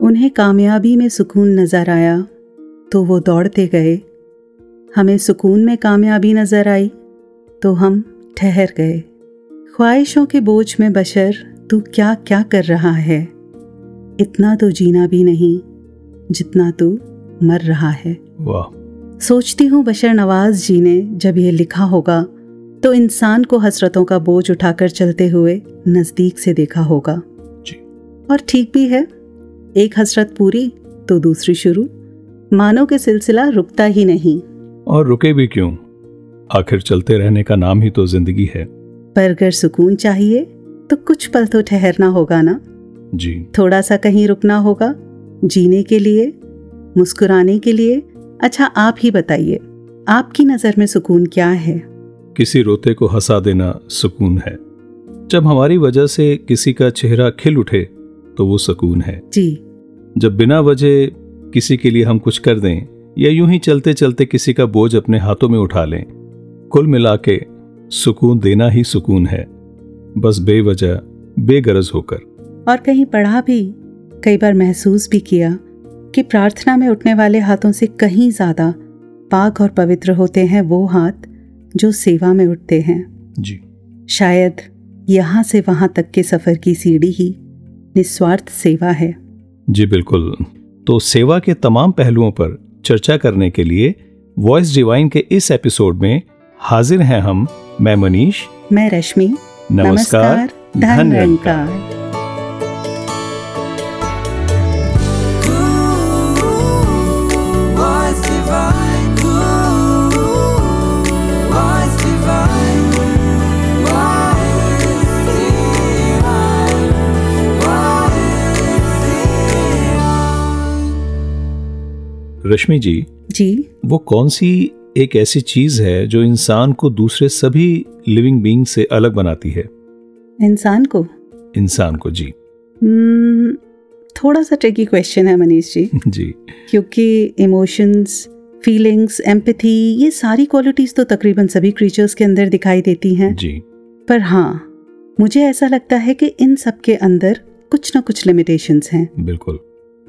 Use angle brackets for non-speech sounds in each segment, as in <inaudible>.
उन्हें कामयाबी में सुकून नज़र आया तो वो दौड़ते गए। हमें सुकून में कामयाबी नज़र आई तो हम ठहर गए। ख्वाहिशों के बोझ में बशर तू क्या क्या कर रहा है? इतना तो जीना भी नहीं जितना तू मर रहा है। वाह। सोचती हूँ बशर नवाज़ जी ने जब ये लिखा होगा तो इंसान को हसरतों का बोझ उठाकर चलते हुए नज़दीक से देखा होगा। जी। और ठीक भी है। एक हसरत पूरी तो दूसरी शुरू। मानो के सिलसिला रुकता ही नहीं। और रुके भी क्यों? आखिर चलते रहने का नाम ही तो ज़िंदगी है। पर अगर सुकून चाहिए तो कुछ पल तो ठहरना होगा ना? जी। थोड़ा सा कहीं रुकना होगा जीने के लिए मुस्कुराने के लिए। अच्छा आप ही बताइए आपकी नज़र में सुकून क्या है? किसी रोते को हंसा देना सुकून है। जब हमारी वजह से किसी का चेहरा खिल उठे तो वो सुकून है। जी। जब बिना वजह किसी के लिए हम कुछ कर दें या यूँ ही चलते चलते किसी का बोझ अपने हाथों में उठा लें कुल मिला के सुकून देना ही सुकून है। बस बेवजह बेगरज होकर। और कहीं पढ़ा भी कई बार महसूस भी किया कि प्रार्थना में उठने वाले हाथों से कहीं ज़्यादा पाक और पवित्र होते हैं वो हाथ जो सेवा में उठते हैं। जी। शायद यहाँ से वहाँ तक के सफ़र की सीढ़ी ही निस्वार्थ सेवा है। जी बिल्कुल। तो सेवा के तमाम पहलुओं पर चर्चा करने के लिए वॉइस डिवाइन के इस एपिसोड में हाजिर हैं हम मैं मनीष। मैं रश्मि। नमस्कार धन निरंकार रश्मि जी जी। वो कौन सी एक ऐसी चीज़ है जो इंसान को दूसरे सभी लिविंग बीइंग से अलग बनाती है? इंसान को? इंसान को जी। थोड़ा सा ट्रिकी क्वेश्चन है मनीष जी। <laughs> जी। क्योंकि इमोशंस फीलिंग्स एम्पथी ये सारी क्वालिटीज तो तकरीबन सभी क्रीचर्स के अंदर दिखाई देती हैं। जी। पर हाँ मुझे ऐसा लगता है कि इन सब के अंदर कुछ ना कुछ लिमिटेशंस हैं। बिल्कुल।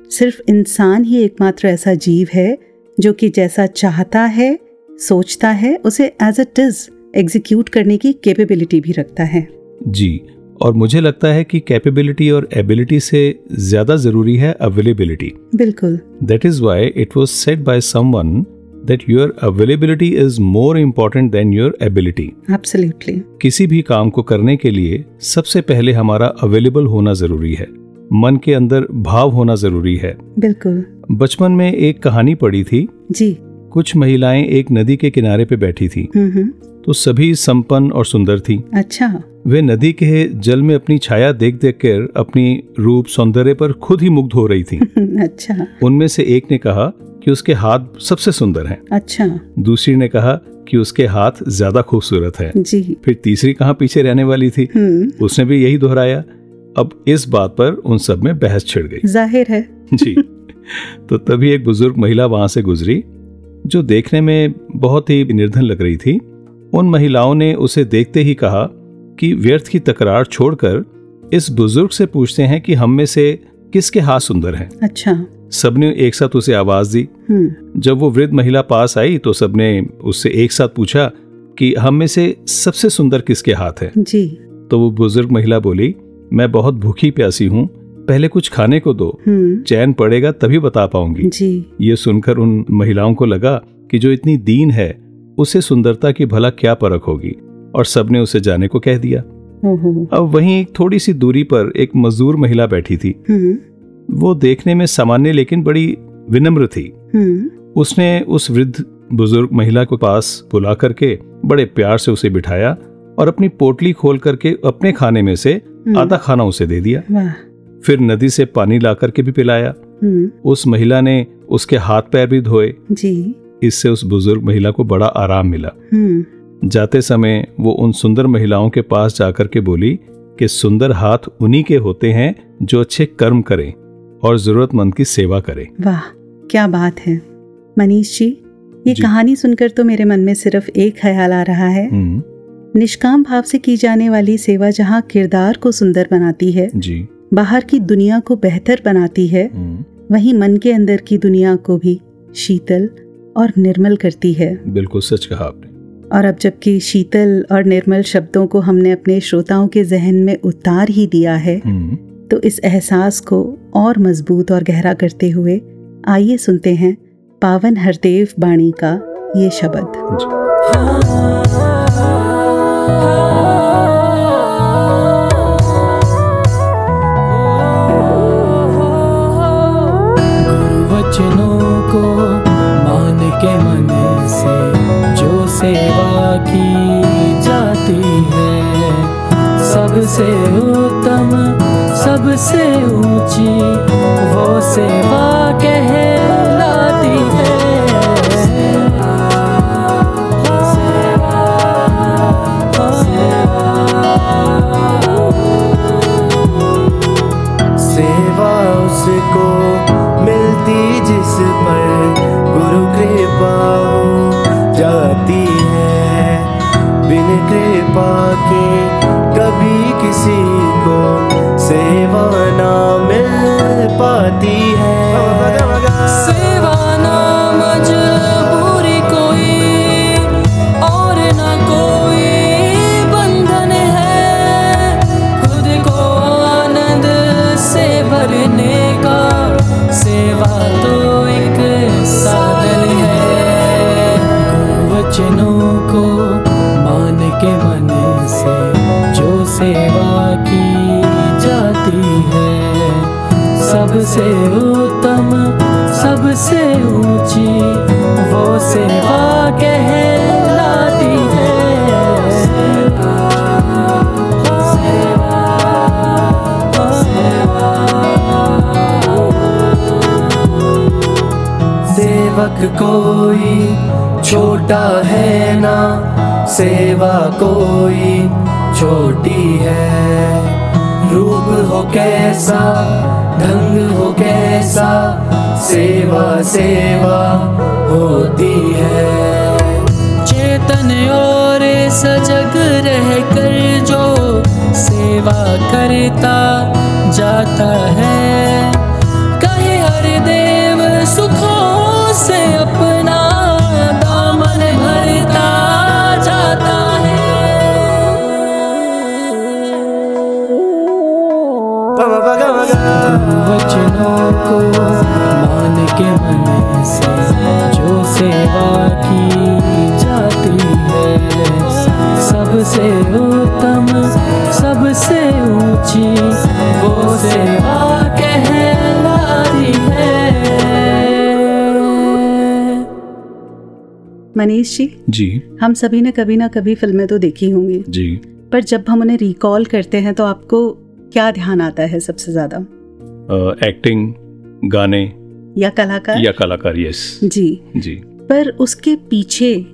सिर्फ़ इंसान ही एकमात्र ऐसा जीव है जो कि जैसा चाहता है सोचता है उसे एज इट इज़ एग्जीक्यूट करने की कैपेबिलिटी भी रखता है। जी और मुझे लगता है कि कैपेबिलिटी और एबिलिटी से ज़्यादा ज़रूरी है अवेलेबिलिटी बिल्कुल। That is why it was set by someone that your availability is more important than your ability absolutely किसी भी काम को करने के लिए सबसे पहले हमारा अवेलेबल होना ज़रूरी है। मन के अंदर भाव होना ज़रूरी है। बिल्कुल। बचपन में एक कहानी पढ़ी थी। जी। कुछ महिलाएँ एक नदी के किनारे पे बैठी थी। हम्म हम्म, तो सभी संपन्न और सुंदर थी। अच्छा। वे नदी के जल में अपनी छाया देख देख कर अपनी रूप सौंदर्य पर खुद ही मुग्ध हो रही थी। <laughs> अच्छा। उनमें से एक ने कहा कि उसके हाथ सबसे सुंदर हैं। अच्छा। दूसरी ने कहा कि उसके हाथ ज़्यादा खूबसूरत है। जी। फिर तीसरी कहाँ पीछे रहने वाली थी? हम्म। उसने भी यही दोहराया। अब इस बात पर उन सब में बहस छिड़ गई। ज़ाहिर है। जी। तो तभी एक बुज़ुर्ग महिला वहाँ से गुजरी जो देखने में बहुत ही निर्धन लग रही थी। उन महिलाओं ने उसे देखते ही कहा कि व्यर्थ की तकरार छोड़कर इस बुज़ुर्ग से पूछते हैं कि हम में से किसके हाथ सुंदर हैं। अच्छा। सबने एक साथ उसे आवाज़ दी। हम्म। जब वो वृद्ध महिला पास आई तो सबने उससे एक साथ पूछा कि हम में से सबसे सुंदर किसके हाथ है। जी। तो वो बुज़ुर्ग महिला बोली मैं बहुत भूखी प्यासी हूँ पहले कुछ खाने को दो। हम्म। चैन पड़ेगा तभी बता पाऊँगी। ये सुनकर उन महिलाओं को लगा कि जो इतनी दीन है उसे सुंदरता की भला क्या परख होगी और सबने उसे जाने को कह दिया। अब वहीं एक थोड़ी सी दूरी पर एक मजदूर महिला बैठी थी। हम्म। वो देखने में सामान्य लेकिन बड़ी विनम्र थी। हम्म। उसने उस वृद्ध बुज़ुर्ग महिला को पास बुला करके बड़े प्यार से उसे बिठाया और अपनी पोटली खोल करके अपने खाने में से आधा खाना उसे दे दिया। फिर नदी से पानी ला करके भी पिलाया। हम्म। उस महिला ने उसके हाथ पैर भी धोए। जी। इससे उस बुज़ुर्ग महिला को बड़ा आराम मिला। हम्म। जाते समय वो उन सुंदर महिलाओं के पास जाकर के बोली कि सुंदर हाथ उन्हीं के होते हैं जो अच्छे कर्म करें और जरूरतमंद की सेवा करें। वाह क्या बात है। मनीष जी ये जी। कहानी सुनकर तो मेरे मन में सिर्फ़ एक ख्याल आ रहा है। हम्म, निष्काम भाव से की जाने वाली सेवा जहाँ किरदार को सुंदर बनाती है जी। बाहर की दुनिया को बेहतर बनाती है हम्म, वहीं मन के अंदर की दुनिया को भी शीतल और निर्मल करती है। बिल्कुल सच कहा आपने। और अब जबकि शीतल और निर्मल शब्दों को हमने अपने श्रोताओं के जहन में उतार ही दिया है हम्म, तो इस एहसास को और मज़बूत और गहरा करते हुए आइए सुनते हैं पावन हरदेव बाणी का ये शब्द। जी। को मान के मन से सेवा की जाती है, सबसे उत्तम, सबसे ऊँची, वो सेवा कहलाती कृपा सेवक कोई, छोटा है ना, सेवा कोई, छोटी है। रूप हो कैसा, ढंग हो कैसा, सेवा सेवा होती है। चेतन और सजग रह कर जो सेवा करता जाता मनीष जी जी। हम सभी ने कभी ना कभी फ़िल्में तो देखी होंगी। जी। पर जब हम उन्हें रिकॉल करते हैं तो आपको क्या ध्यान आता है सबसे ज़्यादा? एक्टिंग गाने। या कलाकार? या कलाकार यस जी। जी। पर उसके पीछे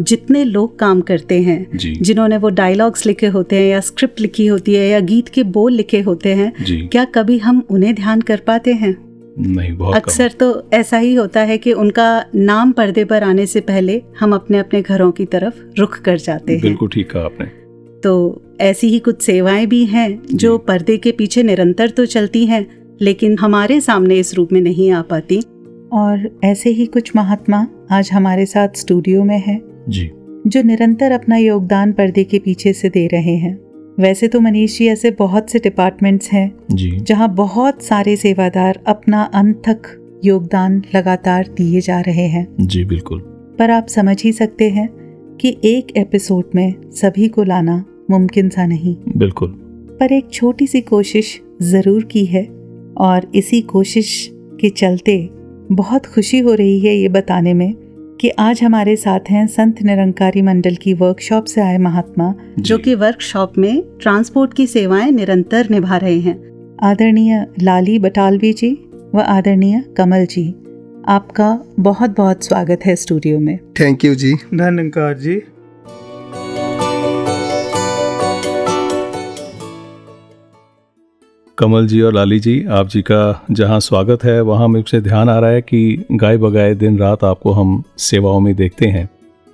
जितने लोग काम करते हैं जिन्होंने वो डायलॉग्स लिखे होते हैं या स्क्रिप्ट लिखी होती है या गीत के बोल लिखे होते हैं क्या कभी हम उन्हें ध्यान कर पाते हैं? नहीं बहुत अक्सर तो ऐसा ही होता है कि उनका नाम पर्दे पर आने से पहले हम अपने अपने घरों की तरफ़ रुख कर जाते हैं। बिल्कुल ठीक कहा आपने। तो ऐसी ही कुछ सेवाएँ भी हैं जो। पर्दे के पीछे निरंतर तो चलती हैं लेकिन हमारे सामने इस रूप में नहीं आ पाती। और ऐसे ही कुछ महात्मा आज हमारे साथ स्टूडियो में हैं। जी। जो निरंतर अपना योगदान पर्दे के पीछे से दे रहे हैं। वैसे तो मनीष जी ऐसे बहुत से डिपार्टमेंट्स हैं जहाँ बहुत सारे सेवादार अपना अंत तक योगदान लगातार दिए जा रहे हैं। जी बिल्कुल। पर आप समझ ही सकते हैं कि एक एपिसोड में सभी को लाना मुमकिन सा नहीं। बिल्कुल। पर एक छोटी सी कोशिश ज़रूर की है और इसी कोशिश के चलते बहुत खुशी हो रही है ये बताने में कि आज हमारे साथ हैं संत निरंकारी मंडल की वर्कशॉप से आए महात्मा जो। कि वर्कशॉप में ट्रांसपोर्ट की सेवाएँ निरंतर निभा रहे हैं। आदरणीय लाली बटालवी जी व आदरणीय कमल जी आपका बहुत बहुत स्वागत है स्टूडियो में। थैंक यू जी। धन्यकार जी। कमल जी और लाली जी आप जी का जहाँ स्वागत है वहाँ मुझसे ध्यान आ रहा है कि गाय बगाए दिन रात आपको हम सेवाओं में देखते हैं।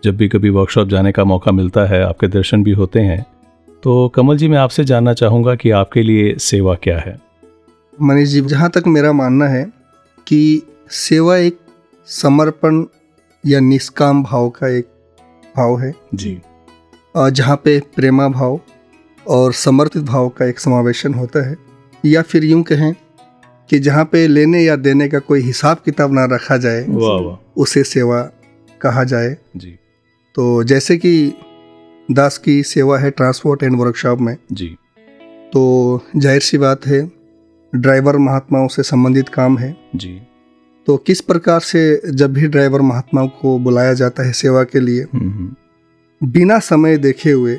जब भी कभी वर्कशॉप जाने का मौका मिलता है आपके दर्शन भी होते हैं। तो कमल जी मैं आपसे जानना चाहूँगा कि आपके लिए सेवा क्या है? मनीष जी जहाँ तक मेरा मानना है कि सेवा एक समर्पण या निष्काम भाव का एक भाव है। जी। जहाँ पे प्रेमा भाव और समर्पित भाव का एक समावेशन होता है। या फिर यूँ कहें कि जहाँ पे लेने या देने का कोई हिसाब किताब ना रखा जाए उसे सेवा कहा जाए। जी। तो जैसे कि दास की सेवा है ट्रांसपोर्ट एंड वर्कशॉप में। जी। तो ज़ाहिर सी बात है ड्राइवर महात्माओं से संबंधित काम है। जी। तो किस प्रकार से जब भी ड्राइवर महात्माओं को बुलाया जाता है सेवा के लिए हम्म, हम्म, बिना समय देखे हुए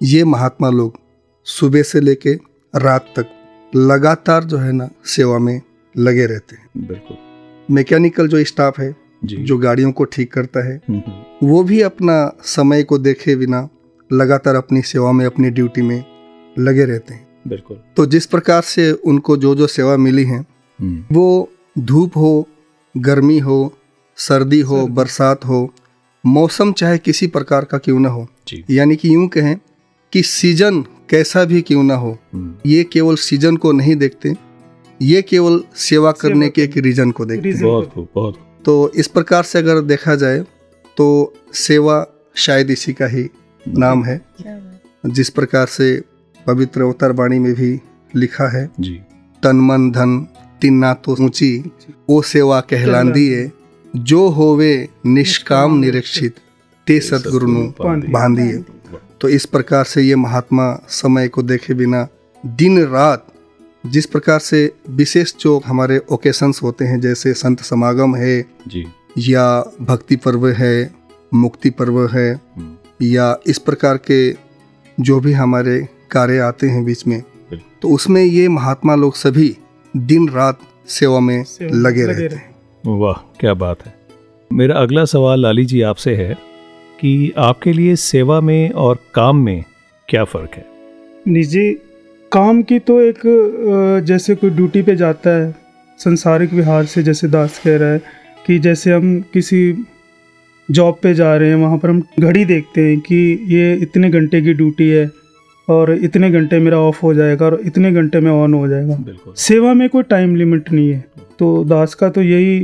ये महात्मा लोग सुबह से लेके रात तक लगातार जो है ना सेवा में लगे रहते हैं। बिल्कुल। मैकेनिकल जो स्टाफ है जी। गाड़ियों को ठीक करता है हम्म, हम्म, वो भी अपना समय को देखे बिना लगातार अपनी सेवा में अपनी ड्यूटी में लगे रहते हैं। बिल्कुल। तो जिस प्रकार से उनको जो जो सेवा मिली है हम्म, वो धूप हो गर्मी हो सर्दी हो बरसात हो मौसम चाहे किसी प्रकार का क्यों ना हो यानी कि यूँ कहें कि सीज़न कैसा भी क्यों ना हो हम्म, ये केवल सीज़न को नहीं देखते ये केवल सेवा करने के एक रीजन को देखते हैं। बहुत बहुत तो इस प्रकार से अगर देखा जाए तो सेवा शायद इसी का ही नाम है जिस प्रकार से पवित्र अवतार वाणी में भी लिखा है जी। तन मन धन तिन्ना तो ऊँची ओ सेवा कहलांदी है जो होवे निष्काम निरीक्षित ते सतगुरु नु बांधी है तो इस प्रकार से ये महात्मा समय को देखे बिना दिन रात जिस प्रकार से विशेष जो हमारे ओकेशंस होते हैं जैसे संत समागम है जी। या भक्ति पर्व है मुक्ति पर्व है हम्म, या इस प्रकार के जो भी हमारे कार्य आते हैं बीच में तो उसमें ये महात्मा लोग सभी दिन रात सेवा में लगे रहते हैं। वाह क्या बात है। मेरा अगला सवाल लाली जी आपसे है कि आपके लिए सेवा में और काम में क्या फ़र्क है? निजी काम की तो एक जैसे कोई ड्यूटी पे जाता है संसारिक विहार से जैसे दास कह रहा है कि जैसे हम किसी जॉब पे जा रहे हैं वहाँ पर हम घड़ी देखते हैं कि ये इतने घंटे की ड्यूटी है और इतने घंटे मेरा ऑफ़ हो जाएगा और इतने घंटे में ऑन हो जाएगा। सेवा में कोई टाइम लिमिट नहीं है। तो दास का तो यही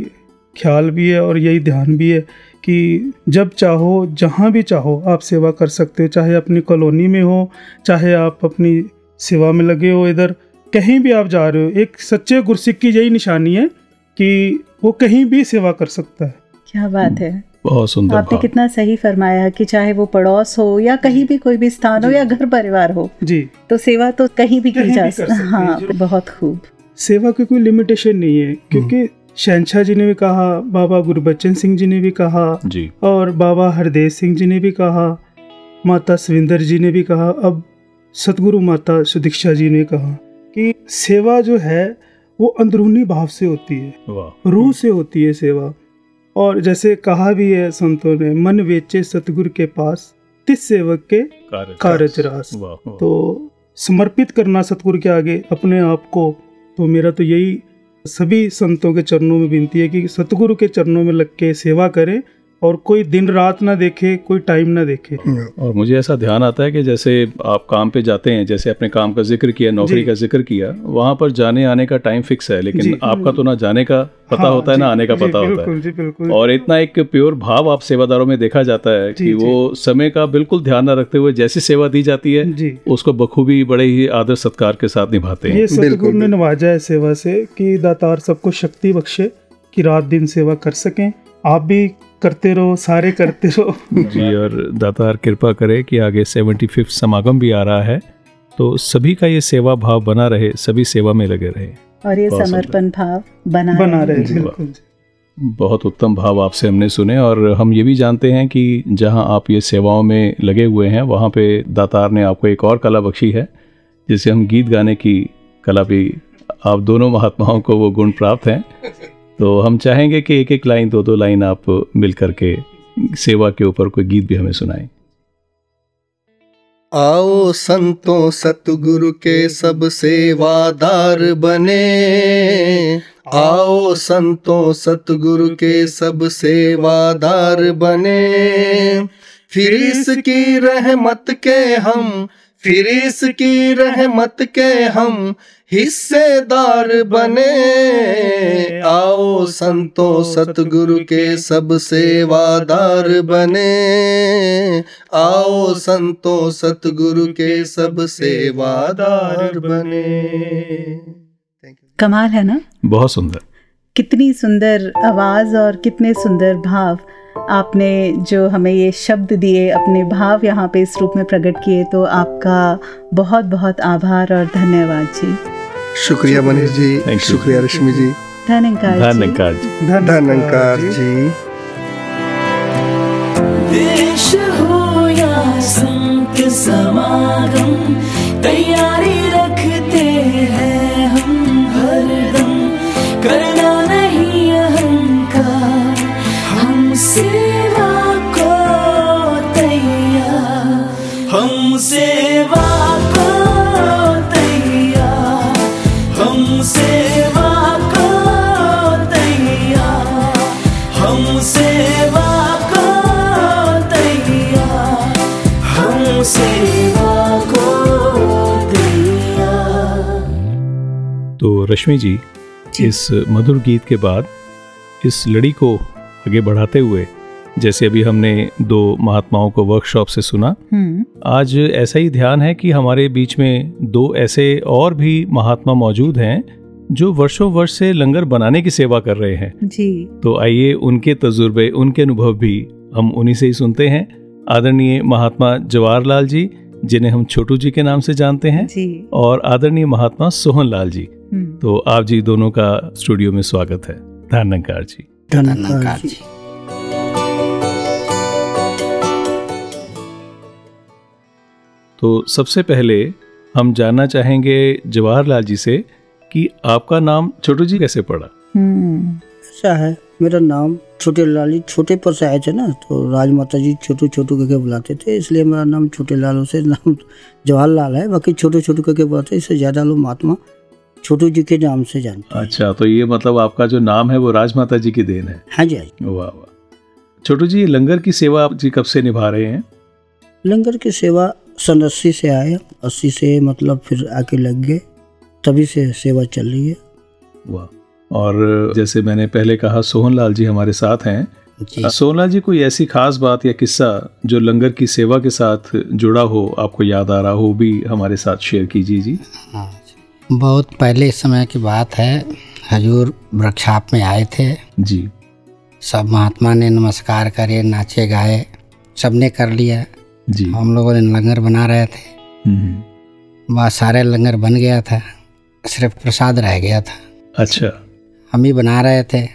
ख्याल भी है और यही ध्यान भी है कि जब चाहो जहाँ भी चाहो आप सेवा कर सकते हो चाहे अपनी कॉलोनी में हो चाहे आप अपनी सेवा में लगे हो इधर। कहीं भी आप जा रहे हो एक सच्चे गुरसिक की यही निशानी है कि वो कहीं भी सेवा कर सकता है। क्या बात है। बहुत सुंदर आपने कितना सही फरमाया कि चाहे वो पड़ोस हो या कहीं भी कोई भी स्थान हो या घर परिवार हो जी। तो सेवा तो कहीं भी की जा सकती सकते हाँ बहुत खूब। सेवा की कोई लिमिटेशन नहीं है क्योंकि शहनशाह जी ने भी कहा बाबा गुरबच्चन सिंह जी ने भी कहा जी। और बाबा हरदेव सिंह जी ने भी कहा माता सविंदर जी ने भी कहा अब सतगुरु माता सुदीक्षा जी ने कहा कि सेवा जो है वो अंदरूनी भाव से होती है। रूह से होती है सेवा। और जैसे कहा भी है संतों ने मन वेचे सतगुरु के पास तिस सेवक के कार्य कारज रास। तो समर्पित करना सतगुरु के आगे अपने आप को तो मेरा तो यही सभी संतों के चरणों में विनती है कि सतगुरु के चरणों में लग के सेवा करें। और कोई दिन रात ना देखे कोई टाइम ना देखे। और मुझे ऐसा ध्यान आता है कि जैसे आप काम पे जाते हैं जैसे अपने काम का ज़िक्र किया नौकरी का ज़िक्र किया वहाँ पर जाने आने का टाइम फिक्स है लेकिन आपका तो ना जाने का पता हाँ, होता है ना आने का जी, पता होता है। जी और इतना एक प्योर भाव आप सेवादारों में देखा जाता है कि वो समय का बिल्कुल ध्यान न रखते हुए जैसी सेवा दी जाती है उसको बखूबी बड़े ही आदर सत्कार के साथ निभाते हैं। ये सतगुरु बिल्कुल, ने नवाजा है सेवा से कि दातार सबको शक्ति बख्शे कि रात दिन सेवा कर सकें। आप भी करते रहो सारे करते रहो। जी और दातार कृपा करे कि आगे सेवेंटी फिफ्थ समागम भी आ रहा है तो सभी का ये सेवा भाव बना रहे सभी सेवा में लगे रहे। और ये समर्पण भाव बना बना रहे बिल्कुल बहुत उत्तम भाव आपसे हमने सुने और हम ये भी जानते हैं कि जहाँ आप ये सेवाओं में लगे हुए हैं वहाँ पे दातार ने आपको एक और कला बख्शी है जिसे हम गीत गाने की कला भी आप दोनों महात्माओं को वो गुण प्राप्त हैं। तो हम चाहेंगे कि एक एक लाइन दो दो लाइन आप मिल करके सेवा के ऊपर कोई गीत भी हमें सुनाएँ। आओ संतों, सतगुरु के सब सेवादार बने। आओ संतों, सतगुरु के सब सेवादार बने। फिर इसकी रहमत के हम फिर इसकी रहमत के हम हिस्सेदार बने। आओ संतो सतगुरु के सब सेवादार बने। आओ संतो सतगुरु के सब सेवादार बने। कमाल है ना? बहुत सुंदर। कितनी सुंदर आवाज़ और कितने सुंदर भाव। आपने जो हमें ये शब्द दिए अपने भाव यहाँ पे इस रूप में प्रकट किए तो आपका बहुत बहुत आभार और धन्यवाद जी। शुक्रिया मनीष जी शुक्रिया रश्मि जी। धन्यकार जी। धन्यकार जी। धन्यकार जी। देश हो या संत समागम तैयारी तो रश्मि जी इस मधुर गीत के बाद इस लड़ी को आगे बढ़ाते हुए जैसे अभी हमने दो महात्माओं को वर्कशॉप से सुना हम्म। आज ऐसा ही ध्यान है कि हमारे बीच में दो ऐसे और भी महात्मा मौजूद हैं जो वर्षों वर्ष से लंगर बनाने की सेवा कर रहे हैं। जी। तो आइए उनके तजुर्बे उनके अनुभव भी हम उन्हीं से ही सुनते हैं। आदरणीय महात्मा जवाहरलाल जी जिन्हें हम छोटू जी के नाम से जानते हैं जी। और आदरणीय महात्मा सोहन लाल जी। तो आप जी दोनों का स्टूडियो में स्वागत है। धन्यकार जी। धन्यवाद जी। तो सबसे पहले हम जानना चाहेंगे जवाहरलाल जी से कि आपका नाम छोटू जी कैसे पड़ा? हम्म। ऐसा है मेरा नाम छोटे लाल जी छोटे पर से आए थे ना तो राजमाता जी छोटू छोटू करके बुलाते थे इसलिए मेरा नाम छोटे लाल से नाम जवाहरलाल है बाकी छोटू छोटू करके बुलाते इससे ज़्यादा लोग महात्मा छोटू जी के नाम से जानते हैं। अच्छा तो ये मतलब आपका जो नाम है वो राजमाता जी की देन है? हाँ जी हाँ वाह वाह। छोटू जी लंगर की सेवा आप जी कब से निभा रहे हैं? लंगर की सेवा सन अस्सी से आए अस्सी से मतलब फिर आके लग गए तभी से सेवा चल रही है। वाह। और जैसे मैंने पहले कहा सोहन लाल जी हमारे साथ हैं। जी। सोहन लाल जी कोई ऐसी खास बात या किस्सा जो लंगर की सेवा के साथ जुड़ा हो आपको याद आ रहा हो भी हमारे साथ शेयर कीजिए जी। हाँ। बहुत पहले समय की बात है। हजूर वृक्षाप में आए थे। जी। सब महात्मा ने नमस्कार करे नाचे गाए सबने कर लिया। जी। हम लोगों ने लंगर बना रहे थे। हम्म, वह सारे लंगर बन गया था। सिर्फ़ प्रसाद रह गया था। अच्छा। हम ही बना रहे थे।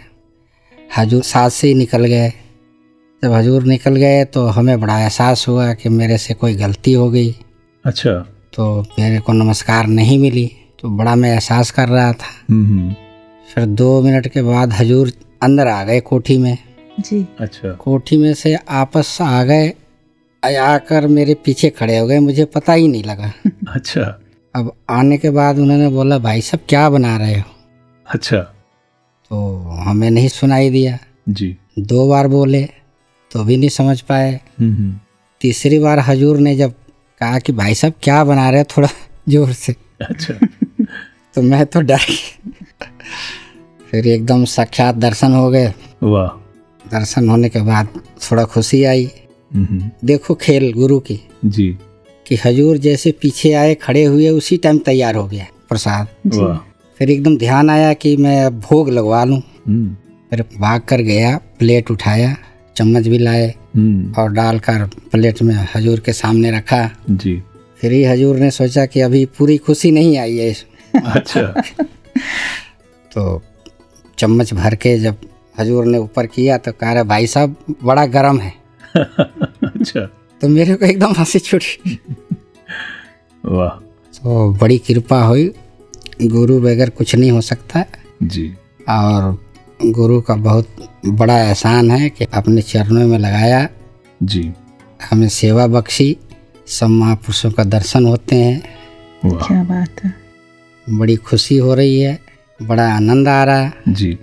हजूर साथ से ही निकल गए। जब हजूर निकल गए तो हमें बड़ा एहसास हुआ कि मेरे से कोई गलती हो गई। अच्छा। तो मेरे को नमस्कार नहीं मिली। तो बड़ा मैं एहसास कर रहा था। हम्म, फिर दो मिनट के बाद हजूर अंदर आ गए कोठी में। जी। अच्छा। कोठी में से आपस आ गए आकर मेरे पीछे खड़े हो गए मुझे पता ही नहीं लगा। अच्छा। अब आने के बाद उन्होंने बोला भाई साहब क्या बना रहे हो? अच्छा। तो हमें नहीं सुनाई दिया। जी। दो बार बोले तो भी नहीं समझ पाए। हम्म, तीसरी बार हजूर ने जब कहा कि भाई साहब क्या बना रहे हो? थोड़ा ज़ोर से। अच्छा। तो मैं तो डर फिर एकदम साक्षात दर्शन हो गए। वाह। दर्शन होने के बाद थोड़ा खुशी आई। देखो खेल गुरु की। जी। कि हजूर जैसे पीछे आए खड़े हुए उसी टाइम तैयार हो गया प्रसाद। फिर एकदम ध्यान आया कि मैं भोग लगवा लूँ। हम्म, फिर भाग कर गया प्लेट उठाया चम्मच भी लाए हम्म, और डालकर प्लेट में हजूर के सामने रखा। जी। फिर ही हजूर ने सोचा कि अभी पूरी खुशी नहीं आई है अच्छा। <laughs> तो चम्मच भर के जब हजूर ने ऊपर किया तो कह रहा भाई साहब बड़ा गर्म है। <laughs> अच्छा। तो मेरे को एकदम हँसी छूटी वाह। तो बड़ी कृपा हुई। गुरु बगैर कुछ नहीं हो सकता। जी। और गुरु का बहुत बड़ा एहसान है कि अपने चरणों में लगाया। जी। हमें सेवा बख्शी। सब महापुरुषों का दर्शन होते हैं। क्या बात है। बड़ी खुशी हो रही है बड़ा आनंद आ रहा है। जी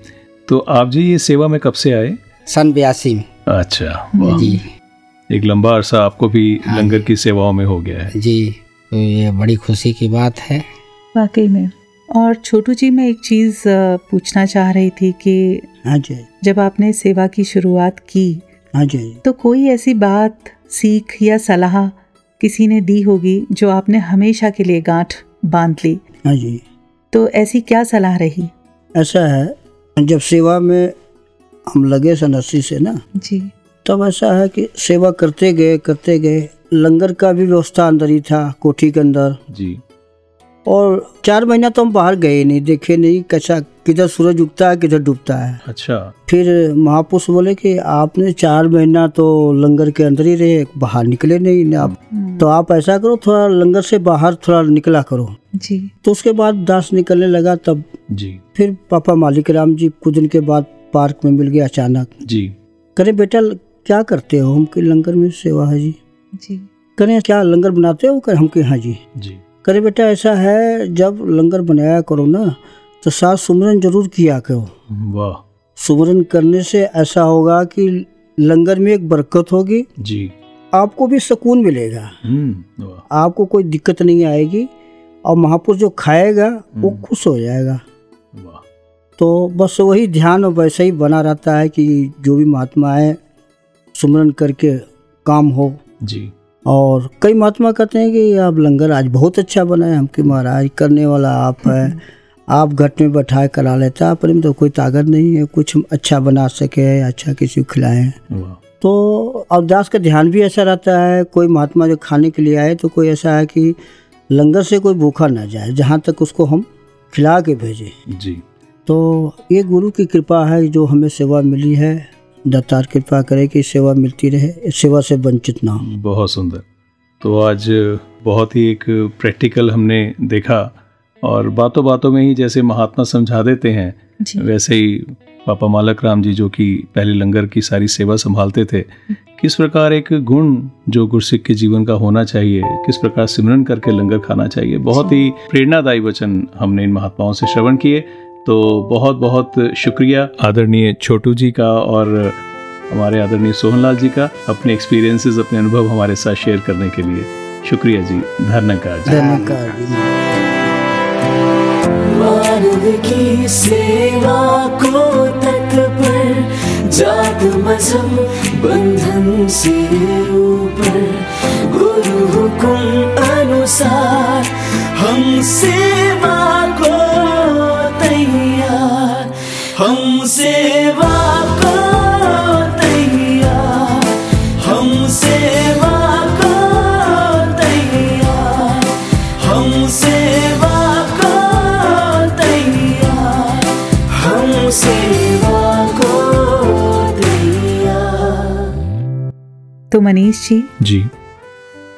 तो आप जी ये सेवा में कब से आए? सन बयासी में। अच्छा जी। एक लंबा अरसा आपको भी हाँ। लंगर की सेवाओं में हो गया है। जी तो ये बड़ी खुशी की बात है। वाकई में। और छोटू जी मैं एक चीज़ पूछना चाह रही थी कि हाँ जी। जब आपने सेवा की शुरुआत की हाँ हाँ जी। तो कोई ऐसी बात सीख या सलाह किसी ने दी होगी जो आपने हमेशा के लिए गांठ बाँध ली? हाँ जी। तो ऐसी क्या सलाह रही? ऐसा है जब सेवा में हम लगे सन अस्सी से ना जी। तब ऐसा है कि सेवा करते गए करते गए लंगर का भी व्यवस्था अंदर ही था कोठी के अंदर। जी। और चार महीना तो हम बाहर गए नहीं देखे नहीं कैसा किधर सूरज उगता है किधर डूबता है। अच्छा। फिर महापुरुष बोले कि आपने चार महीना तो लंगर के अंदर ही रहे बाहर निकले नहीं ना आप तो आप ऐसा करो थोड़ा लंगर से बाहर थोड़ा निकला करो। जी। तो उसके बाद दास निकलने लगा तब। जी। फिर पापा मालिक राम जी कुछ दिन के बाद पार्क में मिल गए अचानक। जी। करे बेटा क्या करते हो? हम के लंगर में सेवा है जी। जी। करें क्या लंगर बनाते हो? कर हम के हाँ जी। जी। करे बेटा ऐसा है जब लंगर बनाया करो ना तो साथ सुमरन ज़रूर किया करो। वाह। सुमरन करने से ऐसा होगा कि लंगर में एक बरकत होगी जी। आपको भी सुकून मिलेगा। हम्म आपको कोई दिक्कत नहीं आएगी और महापुरुष जो खाएगा वो हम्म। खुश हो जाएगा। तो बस वही ध्यान वैसे ही बना रहता है कि जो भी महात्मा है सुमरन करके काम हो। जी। और कई महात्मा कहते हैं कि आप लंगर आज बहुत अच्छा बनाए हम कि महाराज करने वाला आप है। आप घट में बैठाए करा लेता पर में तो कोई ताकत नहीं है कुछ अच्छा बना सके अच्छा किसी को खिलाएँ। तो अवदास का ध्यान भी ऐसा रहता है कोई महात्मा जो खाने के लिए आए तो कोई ऐसा है कि लंगर से कोई भूखा ना जाए जहाँ तक उसको हम खिला के भेजें। जी। तो ये गुरु की कृपा है जो हमें सेवा मिली है दत्तार कृपा करे कि सेवा मिलती रहे सेवा से वंचित ना हो। बहुत सुंदर। तो आज बहुत ही एक प्रैक्टिकल हमने देखा और बातों बातों में ही जैसे महात्मा समझा देते हैं वैसे ही पापा मालक राम जी जो कि पहले लंगर की सारी सेवा संभालते थे किस प्रकार एक गुण जो गुरसिख के जीवन का होना चाहिए किस प्रकार सिमरन करके लंगर खाना चाहिए बहुत ही प्रेरणादायी वचन हमने इन महात्माओं से श्रवण किए। तो बहुत बहुत शुक्रिया आदरणीय छोटू जी का और हमारे आदरणीय सोहनलाल जी का अपने एक्सपीरियंसेस अपने अनुभव हमारे साथ शेयर करने के लिए। शुक्रिया जी। धन्यवाद जी। धन्यवाद जी। मानव की सेवा को पर जात मज़हब बंधन से ऊपर। गुरु हुकुम अनुसार हम सेवा तो मनीष जी जी।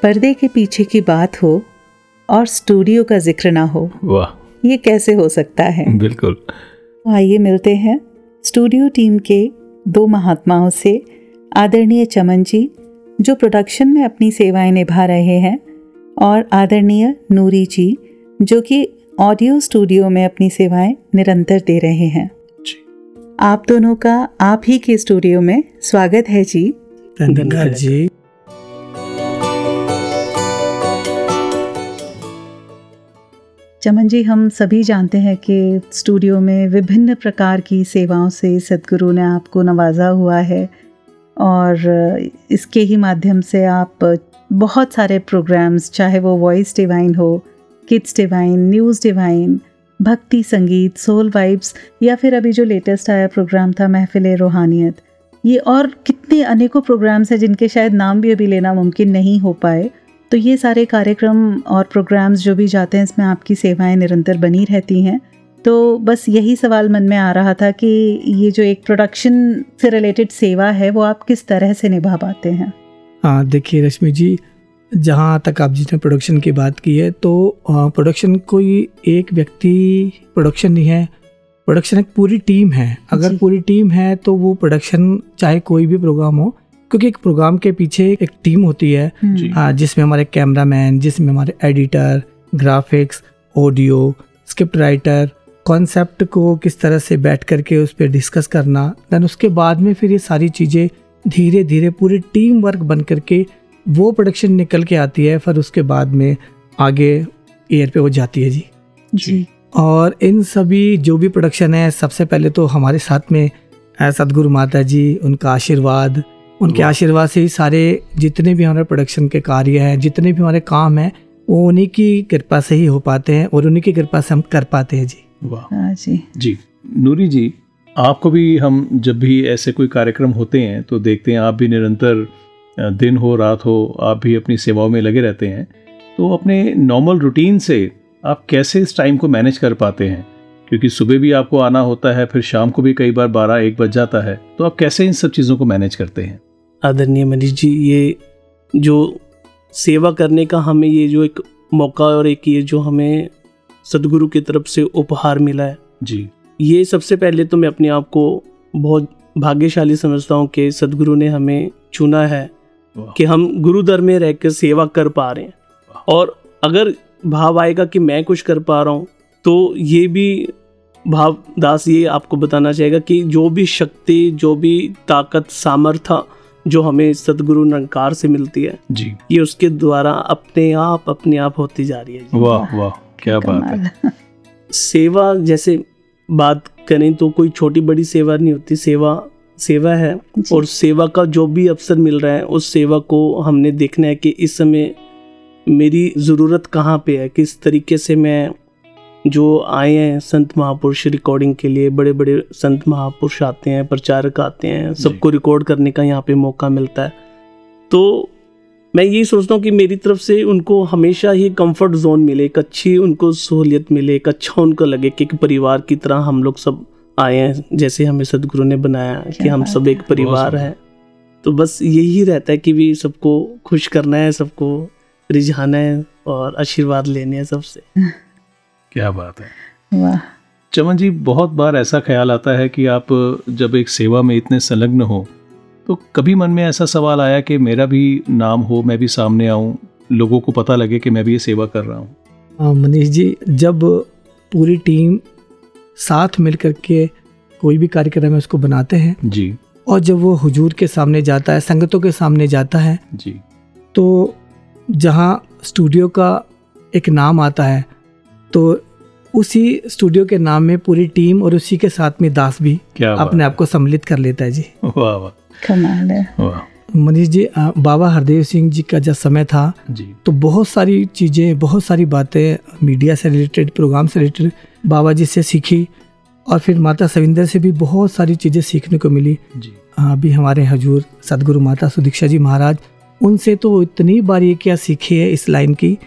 पर्दे के पीछे की बात हो और स्टूडियो का ज़िक्र ना हो वाह। ये कैसे हो सकता है? बिल्कुल। आइए मिलते हैं स्टूडियो टीम के दो महात्माओं से आदरणीय चमन जी जो प्रोडक्शन में अपनी सेवाएँ निभा रहे हैं और आदरणीय नूरी जी जो कि ऑडियो स्टूडियो में अपनी सेवाएँ निरंतर दे रहे हैं। जी। आप दोनों का आप ही के स्टूडियो में स्वागत है जी। धन्यवाद जी चमन जी हम सभी जानते हैं कि स्टूडियो में विभिन्न प्रकार की सेवाओं से सदगुरु ने आपको नवाजा हुआ है और इसके ही माध्यम से आप बहुत सारे प्रोग्राम्स चाहे वो वॉइस डिवाइन हो किड्स डिवाइन न्यूज़ डिवाइन भक्ति संगीत सोल वाइब्स या फिर अभी जो लेटेस्ट आया प्रोग्राम था महफिल रूहानियत ये और कितने अनेकों प्रोग्राम्स हैं जिनके शायद नाम भी अभी लेना मुमकिन नहीं हो पाए। तो ये सारे कार्यक्रम और प्रोग्राम्स जो भी जाते हैं, इसमें आपकी सेवाएँ निरंतर बनी रहती हैं। तो बस यही सवाल मन में आ रहा था कि ये जो एक प्रोडक्शन से रिलेटेड सेवा है, वो आप किस तरह से निभा पाते हैं? हाँ देखिए रश्मि जी, जहाँ तक आप जिसने प्रोडक्शन की बात की है तो प्रोडक्शन कोई एक व्यक्ति प्रोडक्शन नहीं है प्रोडक्शन एक पूरी टीम है। अगर पूरी टीम है तो वो प्रोडक्शन चाहे कोई भी प्रोग्राम हो क्योंकि एक प्रोग्राम के पीछे एक टीम होती है हाँ, जिसमें हमारे कैमरामैन जिसमें हमारे editor graphics audio script writer concept को किस तरह से बैठ करके उस पर डिस्कस करना देन उसके बाद में फिर ये सारी चीज़ें धीरे धीरे पूरी टीम वर्क बन करके वो प्रोडक्शन निकल के आती है फिर उसके बाद में आगे एयर पे वो जाती है जी। जी। और इन सभी जो भी प्रोडक्शन है सबसे पहले तो हमारे साथ में सदगुरु माता जी उनका आशीर्वाद उनके आशीर्वाद से ही सारे जितने भी हमारे प्रोडक्शन के कार्य हैं जितने भी हमारे काम हैं वो उन्हीं की कृपा से ही हो पाते हैं और उन्हीं की कृपा से हम कर पाते हैं जी। वाह। हाँ जी। जी। नूरी जी आपको भी हम जब भी ऐसे कोई कार्यक्रम होते हैं तो देखते हैं आप भी निरंतर दिन हो रात हो आप भी अपनी सेवाओं में लगे रहते हैं। तो अपने नॉर्मल रूटीन से आप कैसे इस टाइम को मैनेज कर पाते हैं? क्योंकि सुबह भी आपको आना होता है फिर शाम को भी कई बार बारह एक बज जाता है। तो आप कैसे इन सब चीज़ों को मैनेज करते हैं? आदरणीय मनीष जी ये जो सेवा करने का हमें ये जो एक मौका और एक ये जो हमें सदगुरु की तरफ़ से उपहार मिला है। जी। ये सबसे पहले तो मैं अपने आप को बहुत भाग्यशाली समझता हूँ कि सदगुरु ने हमें चुना है कि हम गुरुदर में रहकर सेवा कर पा रहे हैं। और अगर भाव आएगा कि मैं कुछ कर पा रहा हूँ तो ये भी भाव दास ये आपको बताना चाहेगा कि जो भी शक्ति जो भी ताकत सामर्थ्य जो हमें सदगुरु निरंकार से मिलती है जी। ये उसके द्वारा अपने आप अपने आप होती जा रही है। वाह वाह क्या बात है। सेवा जैसे बात करें तो कोई छोटी बड़ी सेवा नहीं होती सेवा सेवा है और सेवा का जो भी अवसर मिल रहा है उस सेवा को हमने देखना है कि इस समय मेरी ज़रूरत कहाँ पे है? किस तरीके से मैं जो आए हैं संत महापुरुष रिकॉर्डिंग के लिए बड़े बड़े संत महापुरुष आते हैं प्रचारक आते हैं सबको रिकॉर्ड करने का यहाँ पे मौका मिलता है। तो मैं यही सोचता हूँ कि मेरी तरफ़ से उनको हमेशा ही कंफर्ट जोन मिले एक अच्छी उनको सहूलियत मिले एक अच्छा उनको लगे कि एक परिवार की तरह हम लोग सब आए हैं जैसे हमें सदगुरु ने बनाया कि हम सब एक परिवार। हैं। तो बस यही रहता है कि भी सबको खुश करना है सबको रिझाना है और आशीर्वाद लेने हैं सबसे। क्या बात है। वाह। चमन जी बहुत बार ऐसा ख्याल आता है कि आप जब एक सेवा में इतने संलग्न हो तो कभी मन में ऐसा सवाल आया कि मेरा भी नाम हो मैं भी सामने आऊँ लोगों को पता लगे कि मैं भी ये सेवा कर रहा हूँ? हाँ, मनीष जी जब पूरी टीम साथ मिल कर के कोई भी कार्यक्रम है उसको बनाते हैं जी। और जब वो हुजूर के सामने जाता है संगतों के सामने जाता है जी। तो जहाँ स्टूडियो का एक नाम आता है तो उसी स्टूडियो के नाम में पूरी टीम और उसी के साथ में दास भी अपने आप को सम्मिलित कर लेता है जी। वाह वाह। कमाल है। वाह। मनीष जी बाबा हरदेव सिंह जी का जब समय था जी। तो बहुत सारी चीज़ें बहुत सारी बातें मीडिया से रिलेटेड प्रोग्राम से रिलेटेड बाबा जी से सीखी और फिर माता सविंदर से भी बहुत सारी चीज़ें सीखने को मिली। जी। अभी हमारे हजूर सदगुरु माता सुदीक्षा जी महाराज उनसे तो इतनी बारीकियाँ सीखी है इस लाइन की।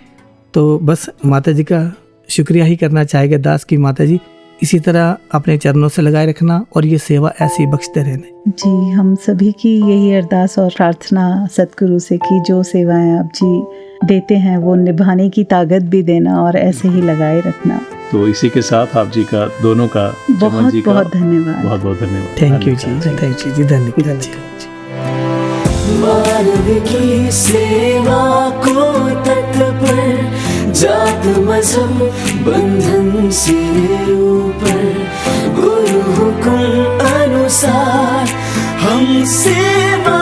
तो बस माता जी का शुक्रिया ही करना चाहेगा दास की माता जी इसी तरह अपने चरणों से लगाए रखना और ये सेवा ऐसे ही बख्शते रहने। जी हम सभी की यही अरदास और प्रार्थना सतगुरु से कि जो सेवाएँ आप जी देते हैं वो निभाने की ताकत भी देना और ऐसे ही लगाए रखना। तो इसी के साथ आप जी का दोनों का बहुत जी बहुत धन्यवाद बहुत बहुत धन्यवाद। Thank you ji thank you ji धन्यवाद। मानव की सेवा को तत्पर जात मज़हब बंधन से ऊपर। गुरु हुकुम अनुसार हम सेवा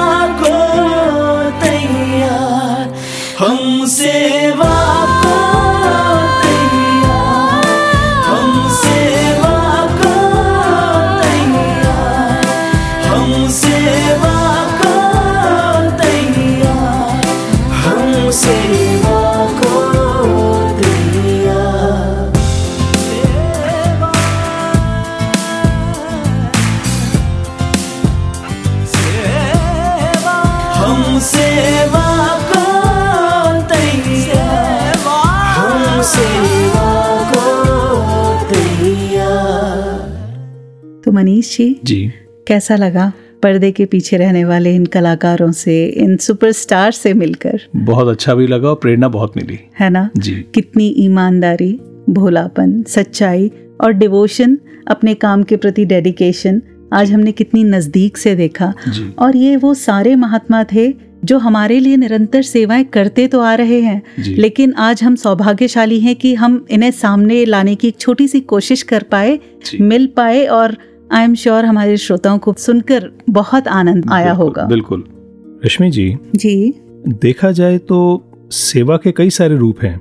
तो जी। जी कैसा लगा पर्दे के पीछे रहने वाले इन कलाकारों से इन सुपरस्टार से मिलकर? बहुत अच्छा भी लगा और प्रेरणा बहुत मिली। है ना? जी। कितनी ईमानदारी भोलापन सच्चाई और डिवोशन अपने काम के प्रति डेडिकेशन आज हमने कितनी नज़दीक से देखा। और ये वो सारे महात्मा थे जो हमारे लिए निरंतर सेवाएँ करते तो आ रहे हैं लेकिन आज हम सौभाग्यशाली हैं कि हम इन्हें सामने लाने की एक छोटी सी कोशिश कर पाए मिल पाए और आई एम श्योर हमारे श्रोताओं को सुनकर बहुत आनंद आया होगा। बिल्कुल। रश्मि जी जी। देखा जाए तो सेवा के कई सारे रूप हैं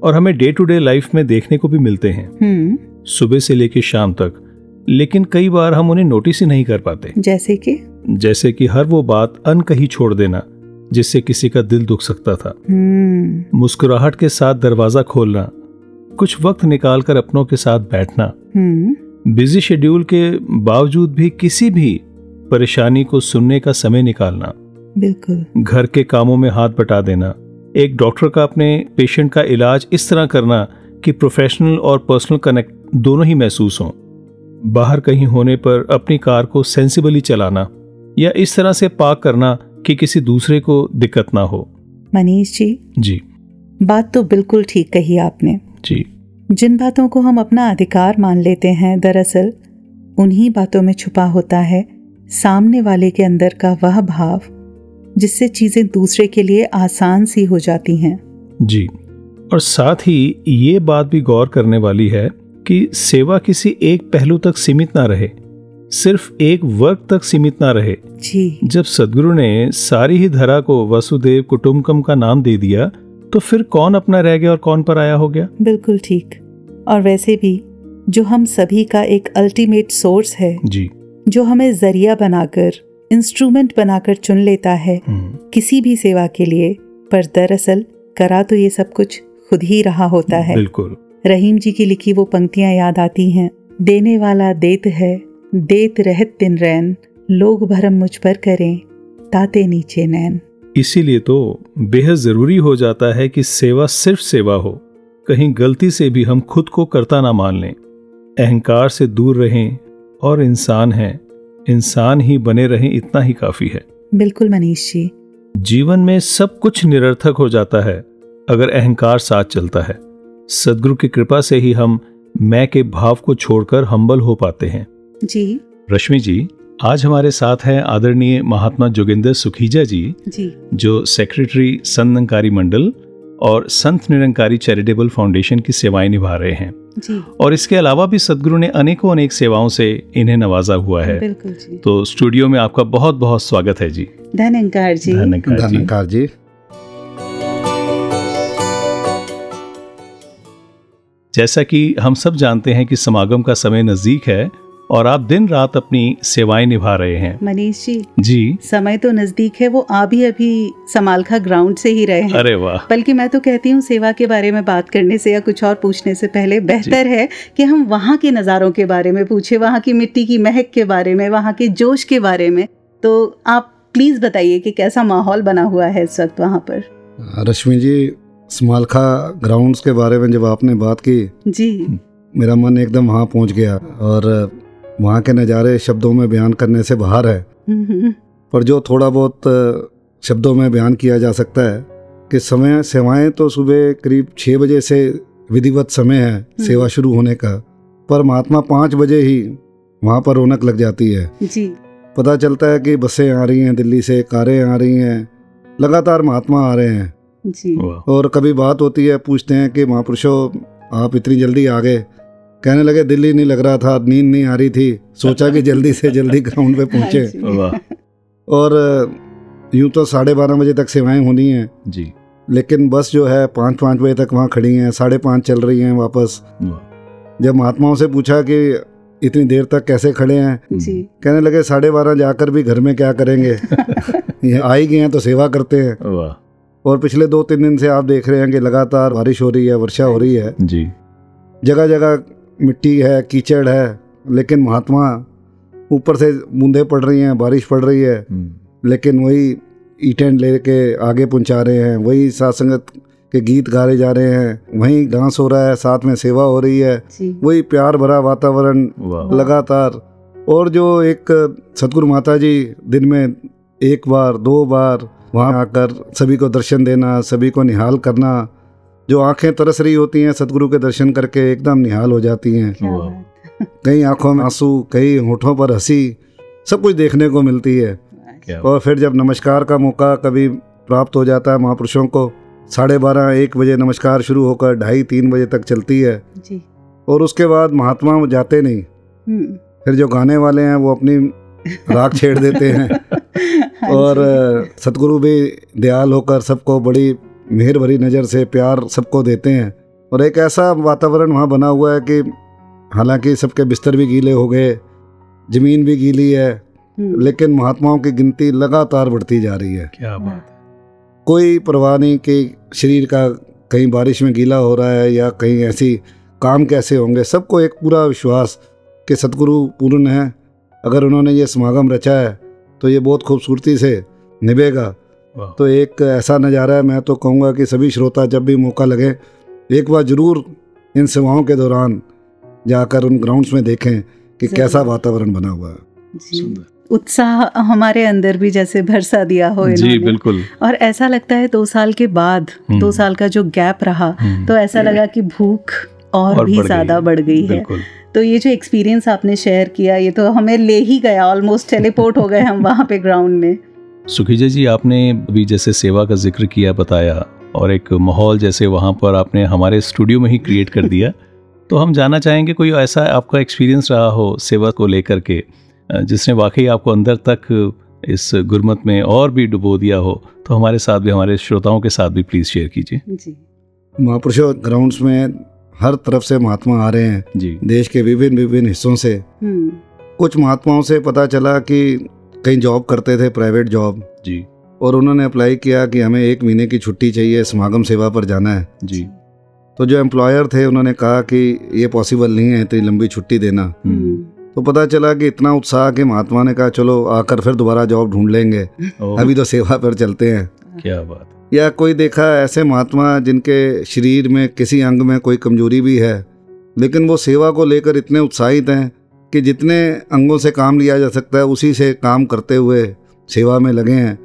और हमें डे टू डे लाइफ में देखने को भी मिलते हैं। हम्म। सुबह से लेकर शाम तक लेकिन कई बार हम उन्हें नोटिस ही नहीं कर पाते। जैसे कि? जैसे कि हर वो बात अनकही छोड़ देना जिससे किसी का दिल दुख सकता था। हम्म। मुस्कुराहट के साथ दरवाज़ा खोलना कुछ वक्त निकालकर अपनों के साथ बैठना हम्म। बिज़ी शेड्यूल के बावजूद भी किसी भी परेशानी को सुनने का समय निकालना बिल्कुल। घर के कामों में हाथ बटा देना एक डॉक्टर का अपने पेशेंट का इलाज इस तरह करना कि प्रोफेशनल और पर्सनल कनेक्ट दोनों ही महसूस हों। बाहर कहीं होने पर अपनी कार को सेंसिबली चलाना या इस तरह से पार्क करना कि किसी दूसरे को दिक्कत ना हो। मनीष जी जी। बात तो बिल्कुल ठीक कही आपने। जी। जिन बातों को हम अपना अधिकार मान लेते हैं दरअसल उन्हीं बातों में छुपा होता है सामने वाले के अंदर का वह भाव जिससे चीज़ें दूसरे के लिए आसान सी हो जाती हैं। जी और साथ ही ये बात भी गौर करने वाली है कि सेवा किसी एक पहलू तक सीमित ना रहे सिर्फ़ एक वर्ग तक सीमित ना रहे। जी। जब सदगुरु ने सारी ही धरा को वसुदेव कुटुम्बकम का नाम दे दिया तो फिर कौन अपना रह गया और कौन पर आया हो गया? बिल्कुल ठीक। और वैसे भी जो हम सभी का एक अल्टीमेट सोर्स है जी। जो हमें ज़रिया बनाकर इंस्ट्रूमेंट बनाकर चुन लेता है हम्म, किसी भी सेवा के लिए पर दरअसल करा तो ये सब कुछ खुद ही रहा होता है। बिल्कुल। रहीम जी की लिखी वो पंक्तियाँ याद आती हैं। देने वाला देत है देत रहत दिन रैन लोग भरम मुझ पर करें ताते नीचे नैन। इसीलिए तो बेहद ज़रूरी हो जाता है कि सेवा सिर्फ़ सेवा हो। कहीं गलती से भी हम खुद को करता ना मान लें। अहंकार से दूर रहें और इंसान हैं। इंसान ही बने रहें इतना ही काफ़ी है। बिल्कुल मनीष जी। जीवन में सब कुछ निरर्थक हो जाता है अगर अहंकार साथ चलता है। सदगुरु की कृपा से ही हम मैं के भाव को छोड़कर हम्बल हो पाते हैं। जी। रश्मि जी आज हमारे साथ हैं आदरणीय महात्मा जोगिंदर सुखीजा जी जी। जो सेक्रेटरी संत निरंकारी मंडल और संत निरंकारी चैरिटेबल फाउंडेशन की सेवाएँ निभा रहे हैं। जी। और इसके अलावा भी सदगुरु ने अनेकों अनेक सेवाओं से इन्हें नवाजा हुआ है। बिल्कुल जी। तो स्टूडियो में आपका बहुत बहुत स्वागत है जी। धन्यकार जी। धन्यवाद धन्यकार जी। जैसा कि हम सब जानते हैं कि समागम का समय नज़दीक है और आप दिन रात अपनी सेवाएँ निभा रहे हैं। मनीष जी। जी। समय तो नज़दीक है वो आप भी अभी समालखा ग्राउंड से ही रहे हैं। अरे वाह। बल्कि मैं तो कहती हूँ सेवा के बारे में बात करने से या कुछ और पूछने से पहले बेहतर है कि हम वहाँ के नज़ारों के बारे में पूछे वहाँ की मिट्टी की महक के बारे में वहाँ के जोश के बारे में। तो आप प्लीज़ बताइए कि कैसा माहौल बना हुआ है इस वक्त वहाँ पर? रश्मि जी समालखा ग्राउंड्स के बारे में जब आपने बात की जी। मेरा मन एकदम वहाँ पहुँच गया और वहाँ के नज़ारे शब्दों में बयान करने से बाहर है। हम्म, हम्म, पर जो थोड़ा बहुत शब्दों में बयान किया जा सकता है कि समय सेवाएँ तो सुबह करीब छः बजे से विधिवत समय है सेवा शुरू होने का। पर महात्मा पाँच बजे ही वहाँ पर रौनक लग जाती है। जी। पता चलता है कि बसें आ रही हैं दिल्ली से कारें आ रही हैं लगातार महात्मा आ रहे हैं। जी। और कभी बात होती है पूछते हैं कि महापुरुषों आप इतनी जल्दी आ गए कहने लगे दिल्ली नहीं लग रहा था नींद नहीं आ रही थी। सोचा कि जल्दी से जल्दी ग्राउंड पे पहुँचे। हाँ और यूँ तो साढ़े बारह बजे तक सेवाएँ होनी हैं। जी। लेकिन बस जो है पाँच पाँच बजे तक वहाँ खड़ी हैं साढ़े पाँच चल रही हैं वापस। जब महात्माओं से पूछा कि इतनी देर तक कैसे खड़े हैं जी। कहने लगे साढ़े बारह जाकर भी घर में क्या करेंगे? <laughs> ये आ ही गए हैं तो सेवा करते हैं। और पिछले दो तीन दिन से आप देख रहे हैं कि लगातार बारिश हो रही है वर्षा हो रही है। जी। जगह जगह मिट्टी है कीचड़ है लेकिन महात्मा ऊपर से बूंदे पड़ रही हैं बारिश पड़ रही है। हम्म, लेकिन वही ईटें लेके आगे पहुँचा रहे हैं वही साथ संगत के गीत गाए जा रहे हैं वहीं डांस हो रहा है साथ में सेवा हो रही है। वही प्यार भरा वातावरण लगातार। और जो एक सतगुरु माता जी दिन में एक बार दो बार वहाँ आकर सभी को दर्शन देना सभी को निहाल करना जो आँखें तरस रही होती हैं सतगुरु के दर्शन करके एकदम निहाल हो जाती हैं। कई आँखों में आँसू कई होठों पर हँसी सब कुछ देखने को मिलती है। और फिर जब नमस्कार का मौका कभी प्राप्त हो जाता है महापुरुषों को साढ़े बारह एक बजे नमस्कार शुरू होकर ढाई तीन बजे तक चलती है। जी। और उसके बाद महात्मा जाते नहीं। हम्म, फिर जो गाने वाले हैं वो अपनी राग छेड़ देते हैं। <laughs> हाँ और सतगुरु भी दयाल होकर सबको बड़ी मेहर भरी नज़र से प्यार सबको देते हैं। और एक ऐसा वातावरण वहाँ बना हुआ है कि हालाँकि सबके बिस्तर भी गीले हो गए ज़मीन भी गीली है हम्म, लेकिन महात्माओं की गिनती लगातार बढ़ती जा रही है। क्या बात कोई परवाह नहीं कि शरीर का कहीं बारिश में गीला हो रहा है या कहीं ऐसी काम कैसे होंगे। सबको एक पूरा विश्वास कि सतगुरु पूर्ण है। अगर उन्होंने ये समागम रचा है तो ये बहुत खूबसूरती से निभेगा। तो एक ऐसा नज़ारा है मैं तो कहूँगा कि सभी श्रोता जब भी मौका लगे एक बार ज़रूर इन सेवाओं के दौरान जाकर उन ग्राउंड्स में देखें कि कैसा वातावरण बना हुआ है। उत्साह हमारे अंदर भी जैसे भरसा दिया हो जी बिल्कुल। और ऐसा लगता है दो साल के बाद हम्म। दो साल का जो गैप रहा हम्म, तो ऐसा लगा कि भूख और, और भी ज़्यादा बढ़ गई है। तो ये जो एक्सपीरियंस आपने शेयर किया ये तो हमें ले ही गया ऑलमोस्ट टेलीपोर्ट हो गए हम वहाँ पे ग्राउंड में। सुखीजा जी आपने अभी जैसे सेवा का ज़िक्र किया बताया और एक माहौल जैसे वहाँ पर आपने हमारे स्टूडियो में ही क्रिएट कर दिया। <laughs> तो हम जानना चाहेंगे कोई ऐसा आपका एक्सपीरियंस रहा हो सेवा को लेकर के जिसने वाकई आपको अंदर तक इस गुरमत में और भी डुबो दिया हो तो हमारे साथ भी हमारे श्रोताओं के साथ भी प्लीज़ शेयर कीजिए। जी। महापुरुषों ग्राउंड्स में हर तरफ़ से महात्मा आ रहे हैं। जी। देश के विभिन्न विभिन्न हिस्सों से। हम्म। कुछ महात्माओं से पता चला कि कहीं जॉब करते थे प्राइवेट जॉब जी। और उन्होंने अप्लाई किया कि हमें एक महीने की छुट्टी चाहिए समागम सेवा पर जाना है। जी। तो जो एम्प्लॉयर थे उन्होंने कहा कि ये पॉसिबल नहीं है इतनी लंबी छुट्टी देना। हम्म, तो पता चला कि इतना उत्साह कि महात्मा ने कहा चलो आकर फिर दोबारा जॉब ढूंढ लेंगे। अभी तो सेवा पर चलते हैं। क्या बात या कोई देखा ऐसे महात्मा जिनके शरीर में किसी अंग में कोई कमज़ोरी भी है लेकिन वो सेवा को लेकर इतने उत्साहित हैं कि जितने अंगों से काम लिया जा सकता है उसी से काम करते हुए सेवा में लगे हैं।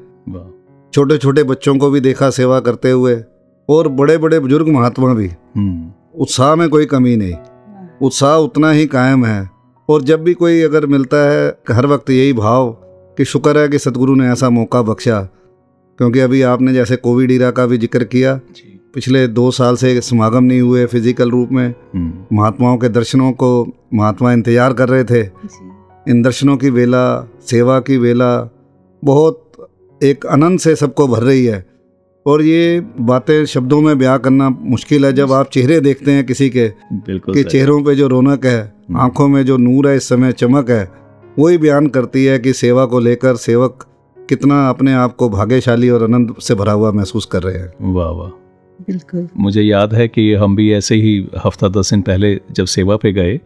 छोटे छोटे बच्चों को भी देखा सेवा करते हुए और बड़े बड़े बुज़ुर्ग महात्मा भी। हम्म, उत्साह में कोई कमी नहीं। उत्साह उतना ही कायम है। और जब भी कोई अगर मिलता है हर वक्त यही भाव कि शुक्र है कि सतगुरु ने ऐसा मौका बख्शा क्योंकि अभी आपने जैसे कोविड इरा का भी ज़िक्र किया जी। पिछले दो साल से समागम नहीं हुए फ़िज़िकल रूप में। हम्म, महात्माओं के दर्शनों को महात्मा इंतज़ार कर रहे थे। इन दर्शनों की वेला सेवा की वेला बहुत एक आनंद से सबको भर रही है। और ये बातें शब्दों में ब्याह करना मुश्किल है जब आप चेहरे देखते हैं किसी के कि चेहरों पे जो रौनक है आँखों में जो नूर है इस समय चमक है वही बयान करती है कि सेवा को लेकर सेवक कितना अपने आप को भाग्यशाली और आनंद से भरा हुआ महसूस कर रहे हैं। वाह वाह। बिल्कुल। मुझे याद है कि हम भी ऐसे ही हफ़्ता दस दिन पहले जब सेवा पे गए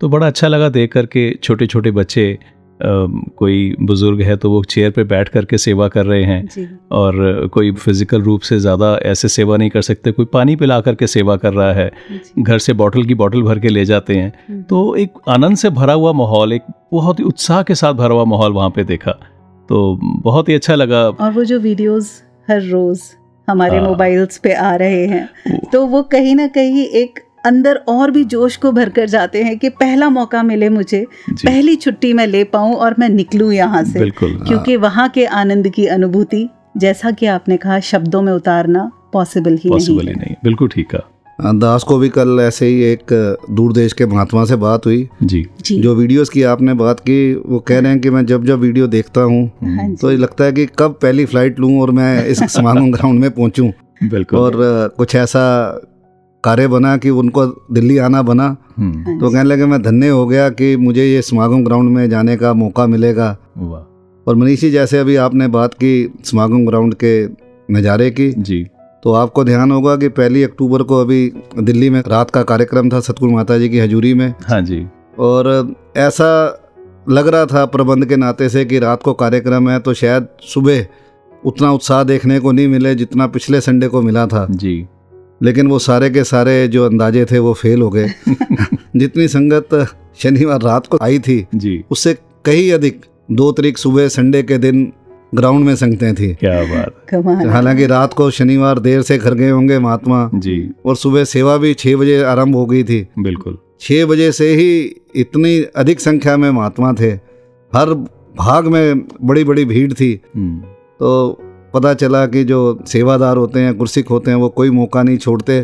तो बड़ा अच्छा लगा देख कर के छोटे छोटे बच्चे अम, कोई बुज़ुर्ग है तो वो चेयर पे बैठ कर के सेवा कर रहे हैं और कोई फ़िज़िकल रूप से ज़्यादा ऐसे सेवा नहीं कर सकते कोई पानी पिला करके सेवा कर रहा है घर से बॉटल की बॉटल भर के ले जाते हैं। हम्म, तो एक आनंद से भरा हुआ माहौल एक बहुत ही उत्साह के साथ भरा हुआ माहौल वहाँ पे देखा तो बहुत ही अच्छा लगा। और वो जो वीडियोस हर रोज हमारे हाँ। मोबाइल्स पे आ रहे हैं। तो वो कहीं ना कहीं एक अंदर और भी जोश को भर कर जाते हैं कि पहला मौका मिले मुझे पहली छुट्टी मैं ले पाऊँ और मैं निकलूं यहाँ से। क्योंकि वहाँ के आनंद की अनुभूति जैसा कि आपने कहा शब्दों में उतारना पॉसिबल ही नहीं ही नहीं बिल्कुल ठीक कहा। दास को भी कल ऐसे ही एक दूर देश के महात्मा से बात हुई। जी। जी। जो वीडियोस की आपने बात की वो कह रहे हैं कि मैं जब जब वीडियो देखता हूँ हाँ तो ये लगता है कि कब पहली फ़्लाइट लूँ और मैं इस <laughs> समागम ग्राउंड में पहुँचूँ। बिल्कुल। और कुछ ऐसा कार्य बना कि उनको दिल्ली आना बना। हम्म, हाँ तो कहने लगे मैं धन्य हो गया कि मुझे ये समागम ग्राउंड में जाने का मौका मिलेगा। और मनीषी जैसे अभी आपने बात की समागम ग्राउंड के नज़ारे की जी। तो आपको ध्यान होगा कि पहली अक्टूबर को अभी दिल्ली में रात का कार्यक्रम था सतगुरु माता जी की हजूरी में। हाँ जी। और ऐसा लग रहा था प्रबंध के नाते से कि रात को कार्यक्रम है तो शायद सुबह उतना उत्साह देखने को नहीं मिले जितना पिछले संडे को मिला था। जी। लेकिन वो सारे के सारे जो अंदाजे थे वो फेल हो गए। <laughs> जितनी संगत शनिवार रात को आई थी जी। उससे कहीं अधिक दो तारीख सुबह संडे के दिन ग्राउंड में संगते थी। क्या बात। कमाल। हालाँकि रात को शनिवार देर से घर गए होंगे महात्मा जी। और सुबह सेवा भी छह बजे आरंभ हो गई थी। बिल्कुल। छः बजे से ही इतनी अधिक संख्या में महात्मा थे। हर भाग में बड़ी बड़ी भीड़ थी। हम्म, तो पता चला कि जो सेवादार होते हैं गुरसिक होते हैं वो कोई मौका नहीं छोड़ते।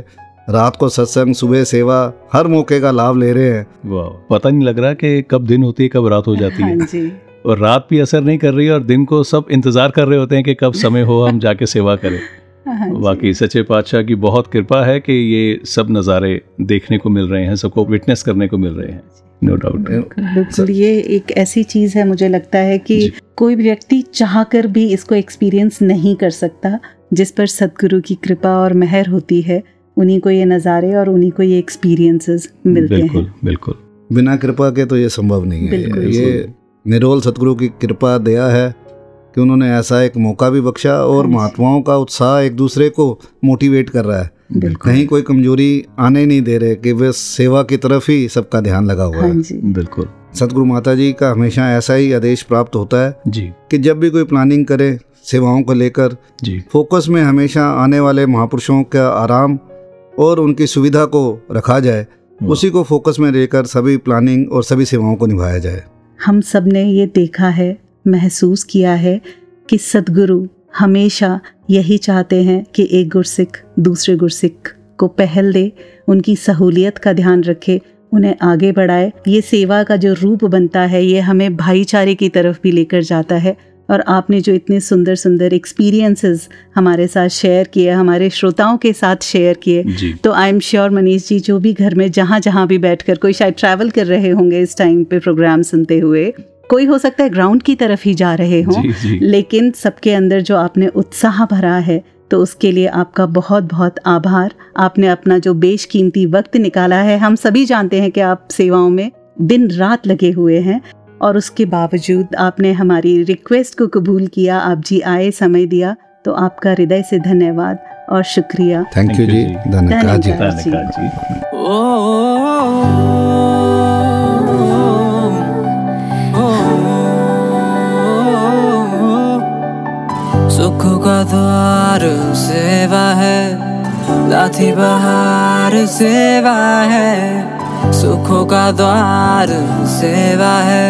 रात को सत्संग सुबह सेवा हर मौके का लाभ ले रहे हैं। वाह। पता नहीं लग रहा कि कब दिन होती है कब रात हो जाती हाँ। है जी। और रात भी असर नहीं कर रही है और दिन को सब इंतज़ार कर रहे होते हैं कि कब समय हो हम जाके सेवा करें। <laughs> हाँ जी। वाकई सच्चे पातशाह की बहुत कृपा है कि ये सब नज़ारे देखने को मिल रहे हैं सबको विटनेस करने को मिल रहे हैं। नो डाउट बिल्कुल ये एक ऐसी चीज़ है मुझे लगता है कि कोई भी व्यक्ति चाह कर भी इसको एक्सपीरियंस नहीं कर सकता जिस पर सदगुरु की कृपा और मेहर होती है उन्हीं को ये नज़ारे और उन्हीं को ये एक्सपीरियंसेस मिलते बिल्कुल हैं। बिल्कुल बिल्कुल। बिना कृपा के तो ये संभव नहीं है। ये निरोल सतगुरु की कृपा दया है कि उन्होंने ऐसा एक मौका भी बख्शा और हाँ महात्माओं का उत्साह एक दूसरे को मोटिवेट कर रहा है। कहीं कोई कमज़ोरी आने ही नहीं दे रहे कि वे सेवा की तरफ़ ही सबका ध्यान लगा हुआ हाँ है। बिल्कुल। सतगुरु माता जी का हमेशा ऐसा ही आदेश प्राप्त होता है जी। कि जब भी कोई प्लानिंग करे सेवाओं को लेकर जी। फोकस में हमेशा आने वाले महापुरुषों का आराम और उनकी सुविधा को रखा जाए उसी को फोकस में लेकर सभी प्लानिंग और सभी सेवाओं को निभाया जाए। हम सबने ये देखा है, महसूस किया है कि सदगुरु हमेशा यही चाहते हैं कि एक गुरसिख दूसरे गुरसिख को पहल दे, उनकी सहूलियत का ध्यान रखे, उन्हें आगे बढ़ाए। ये सेवा का जो रूप बनता है, ये हमें भाईचारे की तरफ़ भी लेकर जाता है। और आपने जो इतने सुंदर सुंदर एक्सपीरियंसेस हमारे साथ शेयर किए हमारे श्रोताओं के साथ शेयर किए तो I am sure Manish ji जो भी घर में जहाँ जहाँ भी बैठकर कोई शायद ट्रैवल कर रहे होंगे इस टाइम पे प्रोग्राम सुनते हुए कोई हो सकता है ग्राउंड की तरफ़ ही जा रहे हों लेकिन सबके अंदर जो आपने उत्साह भरा है तो उसके लिए आपका बहुत बहुत आभार। आपने अपना जो बेशकीमती वक्त निकाला है हम सभी जानते हैं कि आप सेवाओं में दिन रात लगे हुए हैं और उसके बावजूद आपने हमारी रिक्वेस्ट को कबूल किया आप जी आए समय दिया तो आपका हृदय से धन्यवाद और शुक्रिया। Thank you ji. धन्यवाद जी। सुख का द्वार सेवा है लाठी बहार सेवा है। सुखों का द्वार सेवा है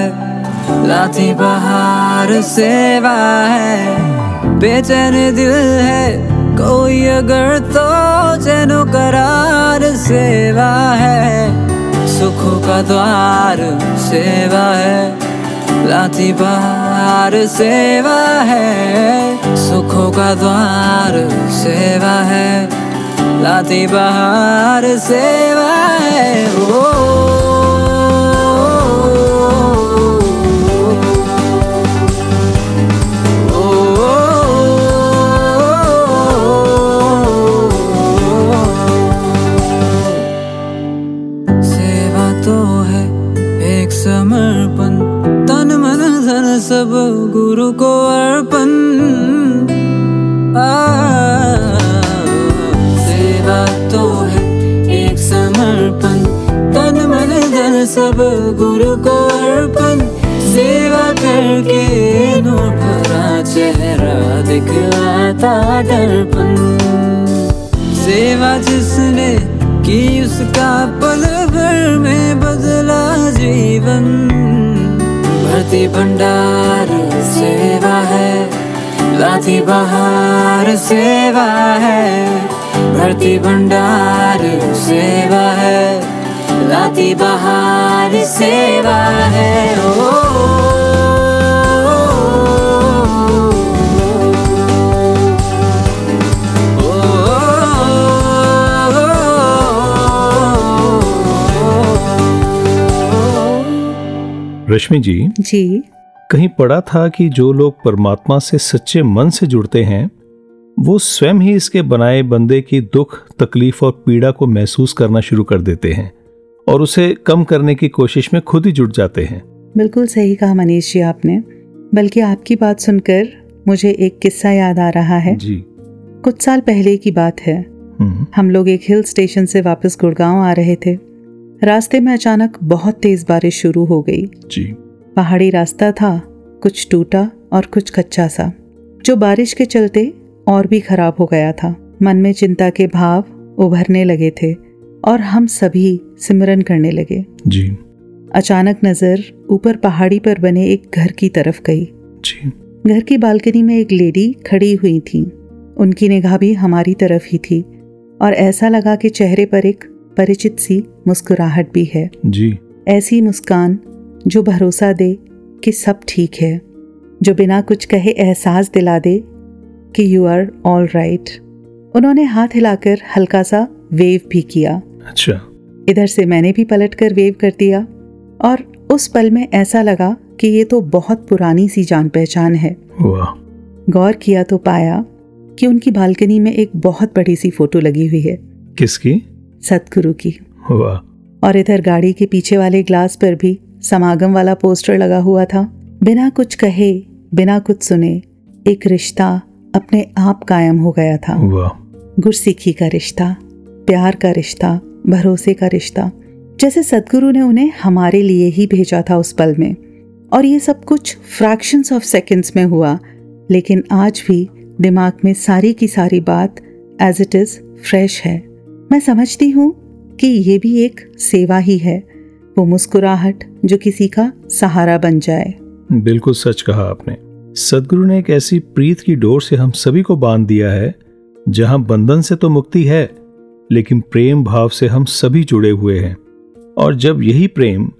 लाती बहार सेवा है। बेचैन दिल है, कोई अगर तो चैनो करार सेवा है। सुखों का द्वार सेवा है लाती बहार सेवा है। सुखों का द्वार सेवा है लाती बहार सेवा है ओ सब गुरु को अर्पण, सेवा करके नूर चेहरा दिखलाता दर्पण। सेवा जिसने की उसका पल भर में बदला जीवन। भरती भंडार सेवा है, लाठी बहार सेवा है, भरती भंडार सेवा है। लाठी बहार सेवा है ओ रश्मि जी जी कहीं पढ़ा था कि जो लोग परमात्मा से सच्चे मन से जुड़ते हैं वो स्वयं ही इसके बनाए बंदे की दुख तकलीफ़ और पीड़ा को महसूस करना शुरू कर देते हैं और उसे कम करने की कोशिश में खुद ही जुट जाते हैं। बिल्कुल सही कहा मनीष जी आपने बल्कि आपकी बात सुनकर मुझे एक किस्सा याद आ रहा है। जी। कुछ साल पहले की बात है। हम्म, हम लोग एक हिल स्टेशन से वापस गुड़गांव आ रहे थे। रास्ते में अचानक बहुत तेज बारिश शुरू हो गई। जी। पहाड़ी रास्ता था कुछ टूटा और कुछ कच्चा सा। जो बारिश के चलते और भी खराब हो गया था। मन में चिंता के भाव उभरने लगे थे। और हम सभी सिमरन करने लगे। जी। अचानक नज़र ऊपर पहाड़ी पर बने एक घर की तरफ़ गई। जी। घर की बालकनी में एक लेडी खड़ी हुई थी। उनकी निगाह भी हमारी तरफ़ ही थी और ऐसा लगा कि चेहरे पर एक परिचित सी मुस्कुराहट भी है। जी। ऐसी मुस्कान जो भरोसा दे कि सब ठीक है जो बिना कुछ कहे एहसास दिला दे कि यू आर ऑल राइट उन्होंने हाथ हिलाकर हल्का सा वेव भी किया। अच्छा। इधर से मैंने भी पलट कर वेव कर दिया और उस पल में ऐसा लगा कि ये तो बहुत पुरानी सी जान पहचान है। गौर किया तो पाया कि उनकी बालकनी में एक बहुत बड़ी सी फ़ोटो लगी हुई है। किसकी? सतगुरु की। वाह। और इधर गाड़ी के पीछे वाले ग्लास पर भी समागम वाला पोस्टर लगा हुआ था। बिना कुछ कहे बिना कुछ सुने एक रिश्ता अपने आप कायम हो गया था। वाह। गुरसिखी का रिश्ता प्यार का रिश्ता भरोसे का रिश्ता। जैसे सदगुरु ने उन्हें हमारे लिए ही भेजा था उस पल में। और ये सब कुछ फ्रैक्शंस ऑफ़ सेकंड्स में हुआ। लेकिन आज भी दिमाग में सारी की सारी बात एज इट इज़ फ्रेश है। मैं समझती हूँ कि ये भी एक सेवा ही है। वो मुस्कुराहट जो किसी का सहारा बन जाए। बिल्कुल सच कहा आपने। सदगुरु ने एक ऐसी प्रीत की डोर से हम सभी को बाँध दिया है, जहाँ बंधन से तो मुक्ति है लेकिन प्रेम भाव से हम सभी जुड़े हुए हैं। और जब यही प्रेम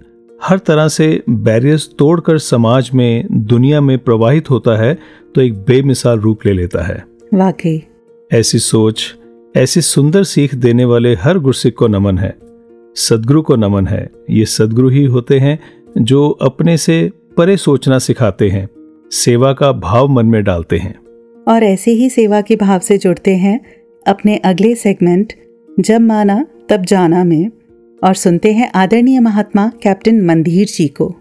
हर तरह से बैरियर्स तोड़कर समाज में दुनिया में प्रवाहित होता है तो एक बेमिसाल रूप ले लेता है। वाकई। ऐसी सोच ऐसी सुंदर सीख देने वाले हर गुरसिक को नमन है। सदगुरु को नमन है। ये सदगुरु ही होते हैं जो अपने से परे सोचना सिखाते हैं सेवा का भाव मन में डालते हैं। और ऐसे ही सेवा के भाव से जुड़ते हैं अपने अगले सेगमेंट जब माना, तब जाना में, और सुनते हैं आदरणीय महात्मा कैप्टन मंदीर जी को।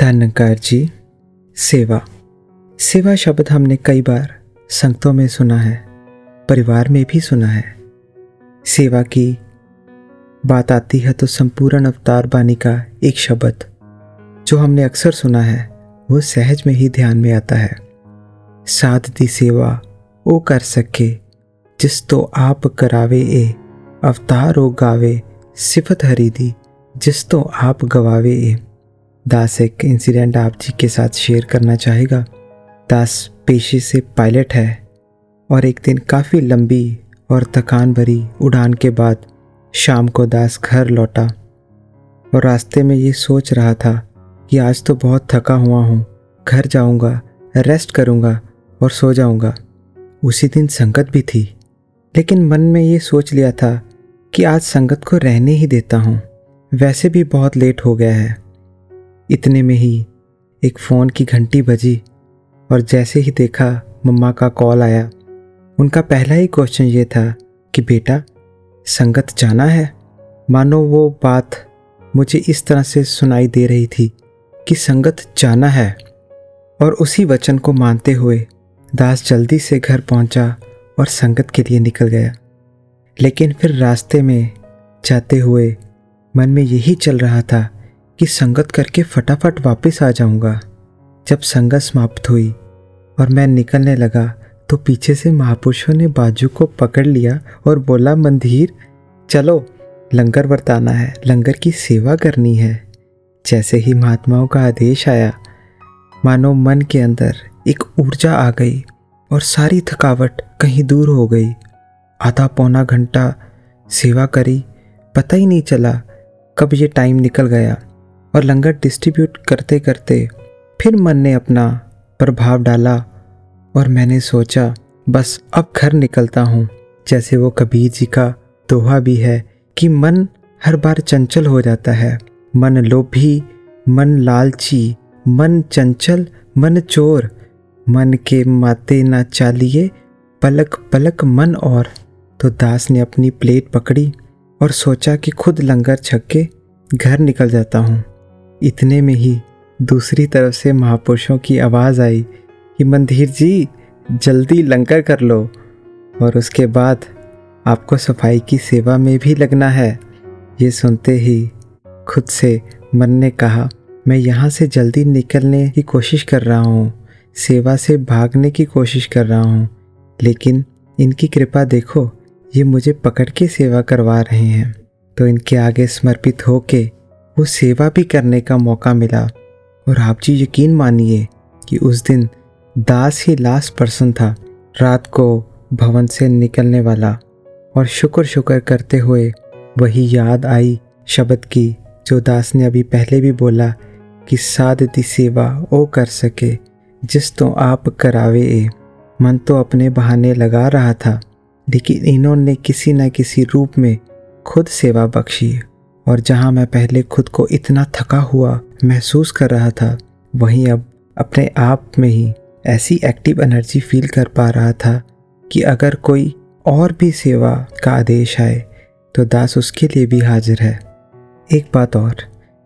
धनकार जी, सेवा। सेवा शब्द हमने कई बार संगतों में सुना है, परिवार में भी सुना है। सेवा की बात आती है तो संपूर्ण अवतार बानी का एक शब्द, जो हमने अक्सर सुना है, वो सहज में ही ध्यान में आता है। साध दी सेवा ओ कर सके, जिस तो आप करावे ए, अवतार ओ गावे सिफत हरी दी, जिस तो आप गवावे ए। दास एक इंसिडेंट आप जी के साथ शेयर करना चाहेगा। दास पेशे से पायलट है और एक दिन काफ़ी लंबी और थकान भरी उड़ान के बाद शाम को दास घर लौटा और रास्ते में ये सोच रहा था कि आज तो बहुत थका हुआ हूँ, घर जाऊँगा रेस्ट करूँगा और सो जाऊँगा। उसी दिन संगत भी थी, लेकिन मन में ये सोच लिया था कि आज संगत को रहने ही देता हूँ। वैसे भी बहुत लेट हो गया है। इतने में ही एक फ़ोन की घंटी बजी और जैसे ही देखा मम्मा का कॉल आया, उनका पहला ही क्वेश्चन ये था कि बेटा, संगत जाना है? मानो वो बात मुझे इस तरह से सुनाई दे रही थी कि संगत जाना है। और उसी वचन को मानते हुए दास जल्दी से घर पहुँचा और संगत के लिए निकल गया। लेकिन फिर रास्ते में जाते हुए मन में यही चल रहा था कि संगत करके फटाफट वापस आ जाऊँगा। जब संगत समाप्त हुई और मैं निकलने लगा तो पीछे से महापुरुषों ने बाजू को पकड़ लिया और बोला, मंदिर, चलो, लंगर बरताना है, लंगर की सेवा करनी है। जैसे ही महात्माओं का आदेश आया, मानो मन के अंदर एक ऊर्जा आ गई और सारी थकावट कहीं दूर हो गई। आधा पौना घंटा सेवा करी, पता ही नहीं चला कब ये टाइम निकल गया और लंगर डिस्ट्रीब्यूट करते करते फिर मन ने अपना प्रभाव डाला और मैंने सोचा, बस अब घर निकलता हूँ। जैसे वो कबीर जी का दोहा भी है कि मन हर बार चंचल हो जाता है। मन लोभी, मन लालची, मन चंचल, मन चोर मन के माते ना चालिए, पलक पलक मन और। तो दास ने अपनी प्लेट पकड़ी और सोचा कि खुद लंगर छक के घर निकल जाता हूँ। इतने में ही दूसरी तरफ़ से महापुरुषों की आवाज़ आई कि मंदिर जी, जल्दी लंगर कर लो। और उसके बाद, आपको सफ़ाई की सेवा में भी लगना है। ये सुनते ही खुद से मन ने कहा, मैं यहाँ से जल्दी निकलने की कोशिश कर रहा हूँ। सेवा से भागने की कोशिश कर रहा हूँ, लेकिन इनकी कृपा देखो, ये मुझे पकड़ के सेवा करवा रहे हैं। तो इनके आगे समर्पित होके वो सेवा भी करने का मौका मिला। और आप जी यकीन मानिए कि उस दिन दास ही लास्ट पर्सन था, रात को भवन से निकलने वाला। और शुक्र शुक्र करते हुए वही याद आई शब्द की, जो दास ने अभी पहले भी बोला कि दी सेवा, ओ कर सके। जिस तो आप करावे ए। मन तो अपने बहाने लगा रहा था, लेकिन इन्होंने किसी न किसी रूप में खुद सेवा बख्शी। और जहाँ मैं पहले खुद को इतना थका हुआ महसूस कर रहा था, वहीं अब अपने आप में ही ऐसी एक्टिव एनर्जी फील कर पा रहा था कि अगर कोई और भी सेवा का आदेश आए तो दास उसके लिए भी हाजिर है। एक बात और,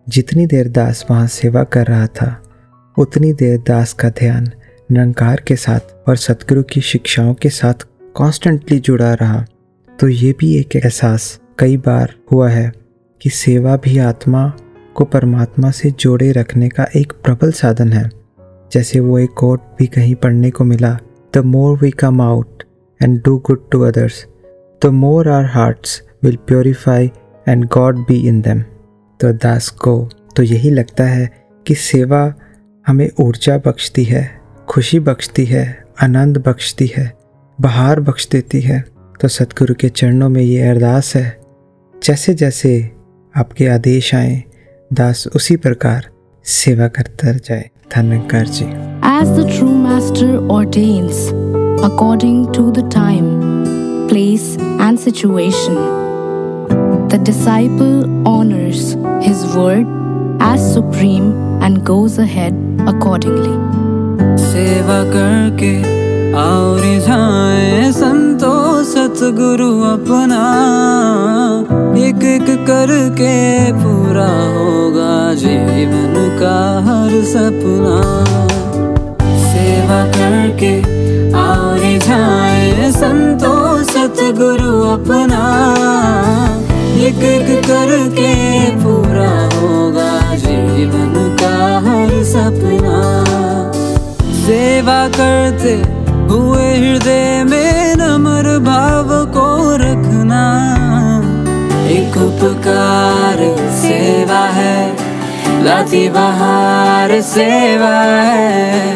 जितनी देर दास वहाँ सेवा कर रहा था उतनी देर दास का ध्यान निरंकार के साथ और सतगुरु की शिक्षाओं के साथ कॉन्स्टेंटली जुड़ा रहा। तो ये भी एक एहसास कई बार हुआ है कि सेवा भी आत्मा को परमात्मा से जोड़े रखने का एक प्रबल साधन है। जैसे वो एक कोट भी कहीं पढ़ने को मिला the more we come out and do good to others the more our hearts will purify and God be in them तो दास को तो यही लगता है कि सेवा हमें ऊर्जा बख्शती है खुशी बख्शती है आनंद बख्शती है बहार बख्श देती है तो सतगुरु के चरणों में ये अरदास है जैसे जैसे आपके आदेश आए दास उसी प्रकार सेवा करता जाए धन्यकार जी As the true master ordains, according to the time, place, and situation, the disciple honors his word as supreme and goes ahead accordingly. सेवा करके और जाए संतो सतगुरु अपना। एक एक करके पूरा होगा जीवन का हर सपना। सेवा करके और जाए संतो सतगुरु अपना। एक एक करके पूरा होगा जीवन हर सपना। सेवा करते हुए हृदय में नम्र भाव को रखना। एक उपकार सेवा है, लाती बहार सेवा है।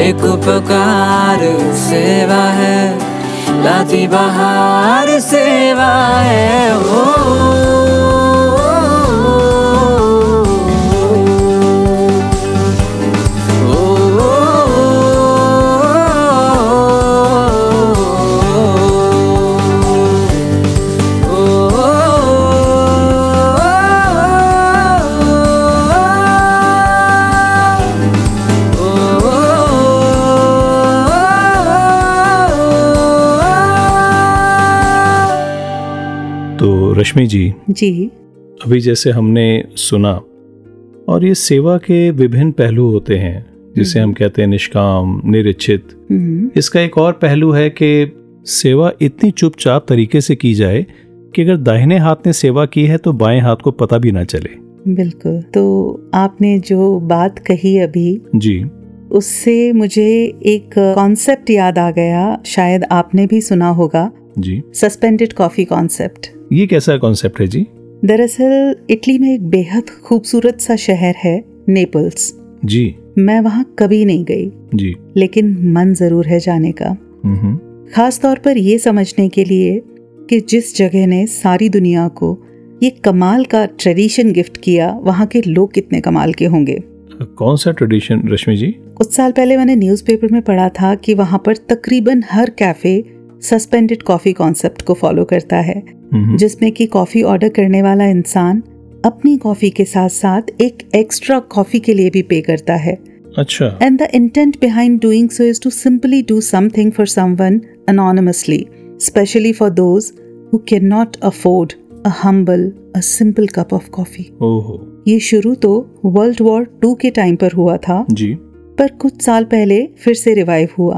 एक उपकार सेवा है, लाती बहार सेवा है। ओ। तो रश्मि जी जी। अभी जैसे हमने सुना और ये सेवा के विभिन्न पहलू होते हैं जिसे हम कहते हैं निष्काम निरिच्छित हम्म, इसका एक और पहलू है कि सेवा इतनी चुपचाप तरीके से की जाए कि अगर दाहिने हाथ ने सेवा की है तो बाएँ हाथ को पता भी ना चले। बिल्कुल। तो आपने जो बात कही अभी जी। उससे मुझे एक कॉन्सेप्ट याद आ गया शायद आपने भी सुना होगा। जी। सस्पेंडेड कॉफ़ी कॉन्सेप्ट ये कैसा कॉन्सेप्ट है जी? दरअसल इटली में एक बेहद खूबसूरत सा शहर है नेपल्स जी। मैं वहाँ कभी नहीं गई। जी। लेकिन मन ज़रूर है जाने का। हम्म खास तौर पर ये समझने के लिए कि जिस जगह ने सारी दुनिया को ये कमाल का ट्रेडिशन गिफ्ट किया वहाँ के लोग कितने कमाल के होंगे। कौन सा ट्रेडिशन रश्मि जी? कुछ साल पहले मैंने न्यूज़पेपर में पढ़ा था कि वहाँ पर तकरीबन हर कैफ़े सस्पेंडेड कॉफ़ी कॉन्सेप्ट को फॉलो करता है जिसमें कि कॉफ़ी ऑर्डर करने वाला इंसान अपनी कॉफ़ी के साथ साथ एक एक्स्ट्रा कॉफ़ी के लिए भी पे करता है। अच्छा। And the intent behind doing so is to simply do something for someone anonymously specially for those who can not afford a humble a simple cup of coffee ये शुरू तो वर्ल्ड वॉर टू के time पर हुआ था। जी। पर कुछ साल पहले फिर से रिवाइव हुआ।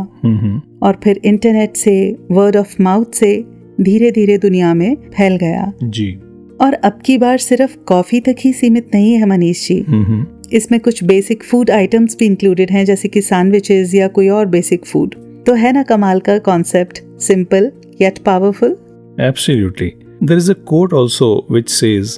और फिर इंटरनेट से वर्ड ऑफ़ माउथ से धीरे धीरे दुनिया में फैल गया। जी। और अब की बार सिर्फ़ कॉफ़ी तक ही सीमित नहीं है मनीष जी। इसमें कुछ बेसिक फ़ूड आइटम्स भी इंक्लूडेड हैं जैसे कि सैंडविचेस या कोई और बेसिक फ़ूड तो है ना कमाल का concept simple yet powerful Absolutely. There is a quote also which says,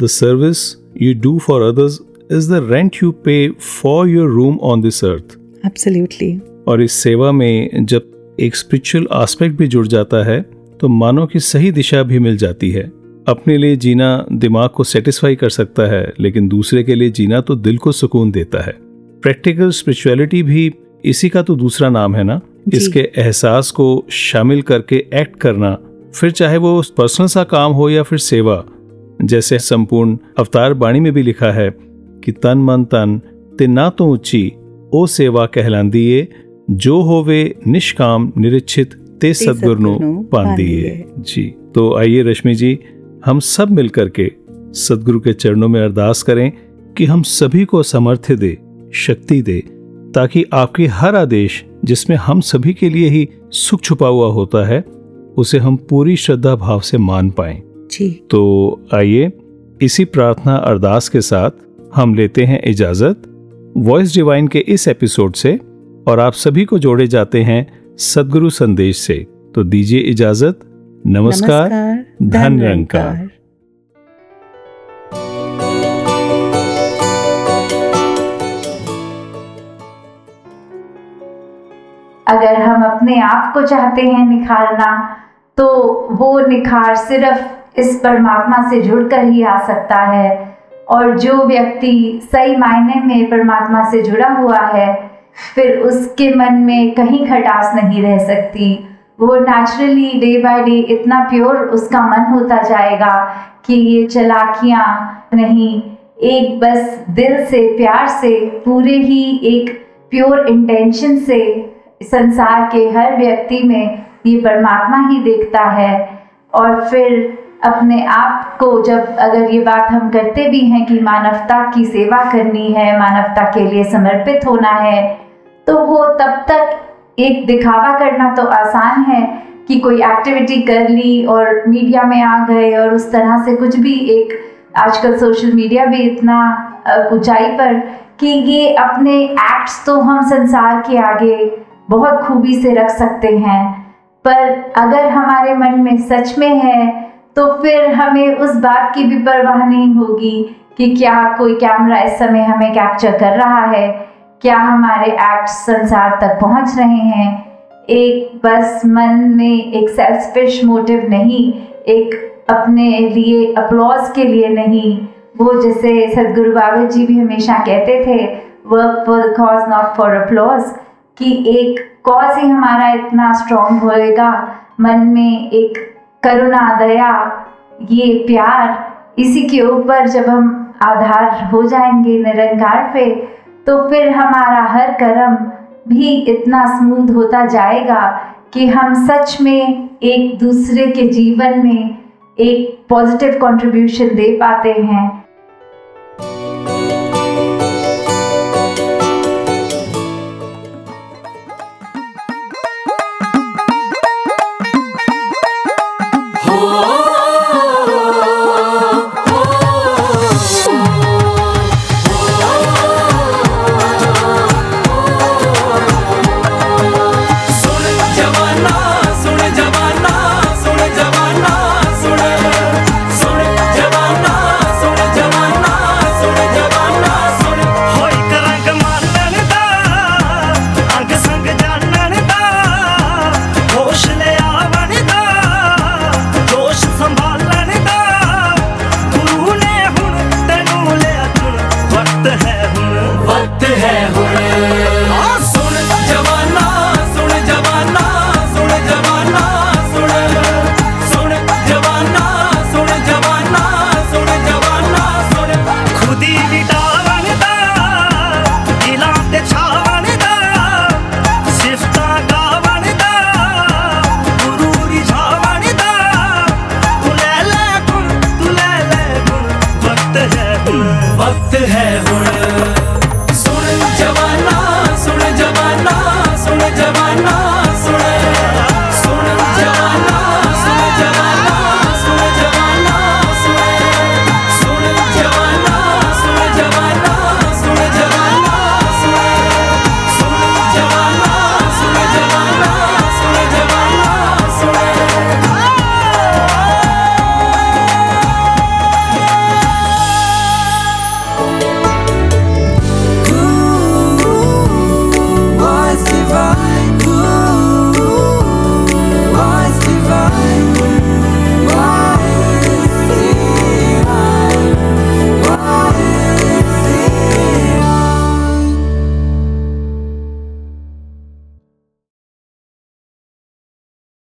The service you do for others is the rent you pay for your room on this earth. Absolutely और इस सेवा में जब एक स्पिरिचुअल एस्पेक्ट भी जुड़ जाता है तो मानो की सही दिशा भी मिल जाती है। अपने लिए जीना दिमाग को सेटिस्फाई कर सकता है लेकिन दूसरे के लिए जीना तो दिल को सुकून देता है। प्रैक्टिकल स्पिरिचुअलिटी भी इसी का तो दूसरा नाम है ना? इसके एहसास को शामिल करके एक्ट करना फिर चाहे वो पर्सनल सा काम हो या फिर सेवा जैसे संपूर्ण अवतार बाणी में भी लिखा है कि तन मन तन तिन्ना तो ऊँची ओ सेवा कहलांदी जो होवे निष्काम निरीक्षित ते सदगुरु नु पांदिए जी तो आइए रश्मि जी हम सब मिलकर के सदगुरु के चरणों में अरदास करें कि हम सभी को समर्थ्य दे शक्ति दे ताकि आपके हर आदेश जिसमें हम सभी के लिए ही सुख छुपा हुआ होता है उसे हम पूरी श्रद्धा भाव से मान पाए। जी। तो आइए इसी प्रार्थना अरदास के साथ हम लेते हैं इजाज़त वॉइस डिवाइन के इस एपिसोड से और आप सभी को जोड़े जाते हैं सदगुरु संदेश से। तो दीजिए इजाज़त नमस्कार, नमस्कार धन निरंकार अगर हम अपने आप को चाहते हैं निखारना तो वो निखार सिर्फ़ इस परमात्मा से जुड़कर ही आ सकता है। और जो व्यक्ति सही मायने में परमात्मा से जुड़ा हुआ है, फिर उसके मन में कहीं खटास नहीं रह सकती। वो नेचुरली डे बाय डे इतना प्योर उसका मन होता जाएगा कि ये चलाकियाँ नहीं, एक बस दिल से, प्यार से, पूरे ही एक प्योर इंटेंशन से संसार के हर व्यक्ति में ये परमात्मा ही देखता है। और फिर अपने आप को जब अगर ये बात हम करते भी हैं कि मानवता की सेवा करनी है, मानवता के लिए समर्पित होना है तो वो तब तक एक दिखावा करना तो आसान है कि कोई एक्टिविटी कर ली और मीडिया में आ गए और उस तरह से कुछ भी एक आजकल सोशल मीडिया भी इतना ऊंचाई पर कि ये अपने एक्ट्स तो हम संसार के आगे बहुत खूबी से रख सकते हैं। पर अगर हमारे मन में सच में है तो फिर हमें उस बात की भी परवाह नहीं होगी कि क्या कोई कैमरा इस समय हमें कैप्चर कर रहा है। क्या हमारे एक्ट संसार तक पहुँच रहे हैं? एक बस मन में एक सेल्फिश मोटिव नहीं, एक अपने लिए अप्लॉज के लिए नहीं। वो जैसे सदगुरु बाबा जी भी हमेशा कहते थे work for cause not for applause कि एक कॉज ही हमारा इतना स्ट्रॉन्ग होएगा। मन में एक करुणा, दया, ये प्यार, इसी के ऊपर जब हम आधार हो जाएँगे निरंकार पे तो फिर हमारा हर कर्म भी इतना स्मूथ होता जाएगा कि हम सच में एक दूसरे के जीवन में एक पॉजिटिव कंट्रीब्यूशन दे पाते हैं।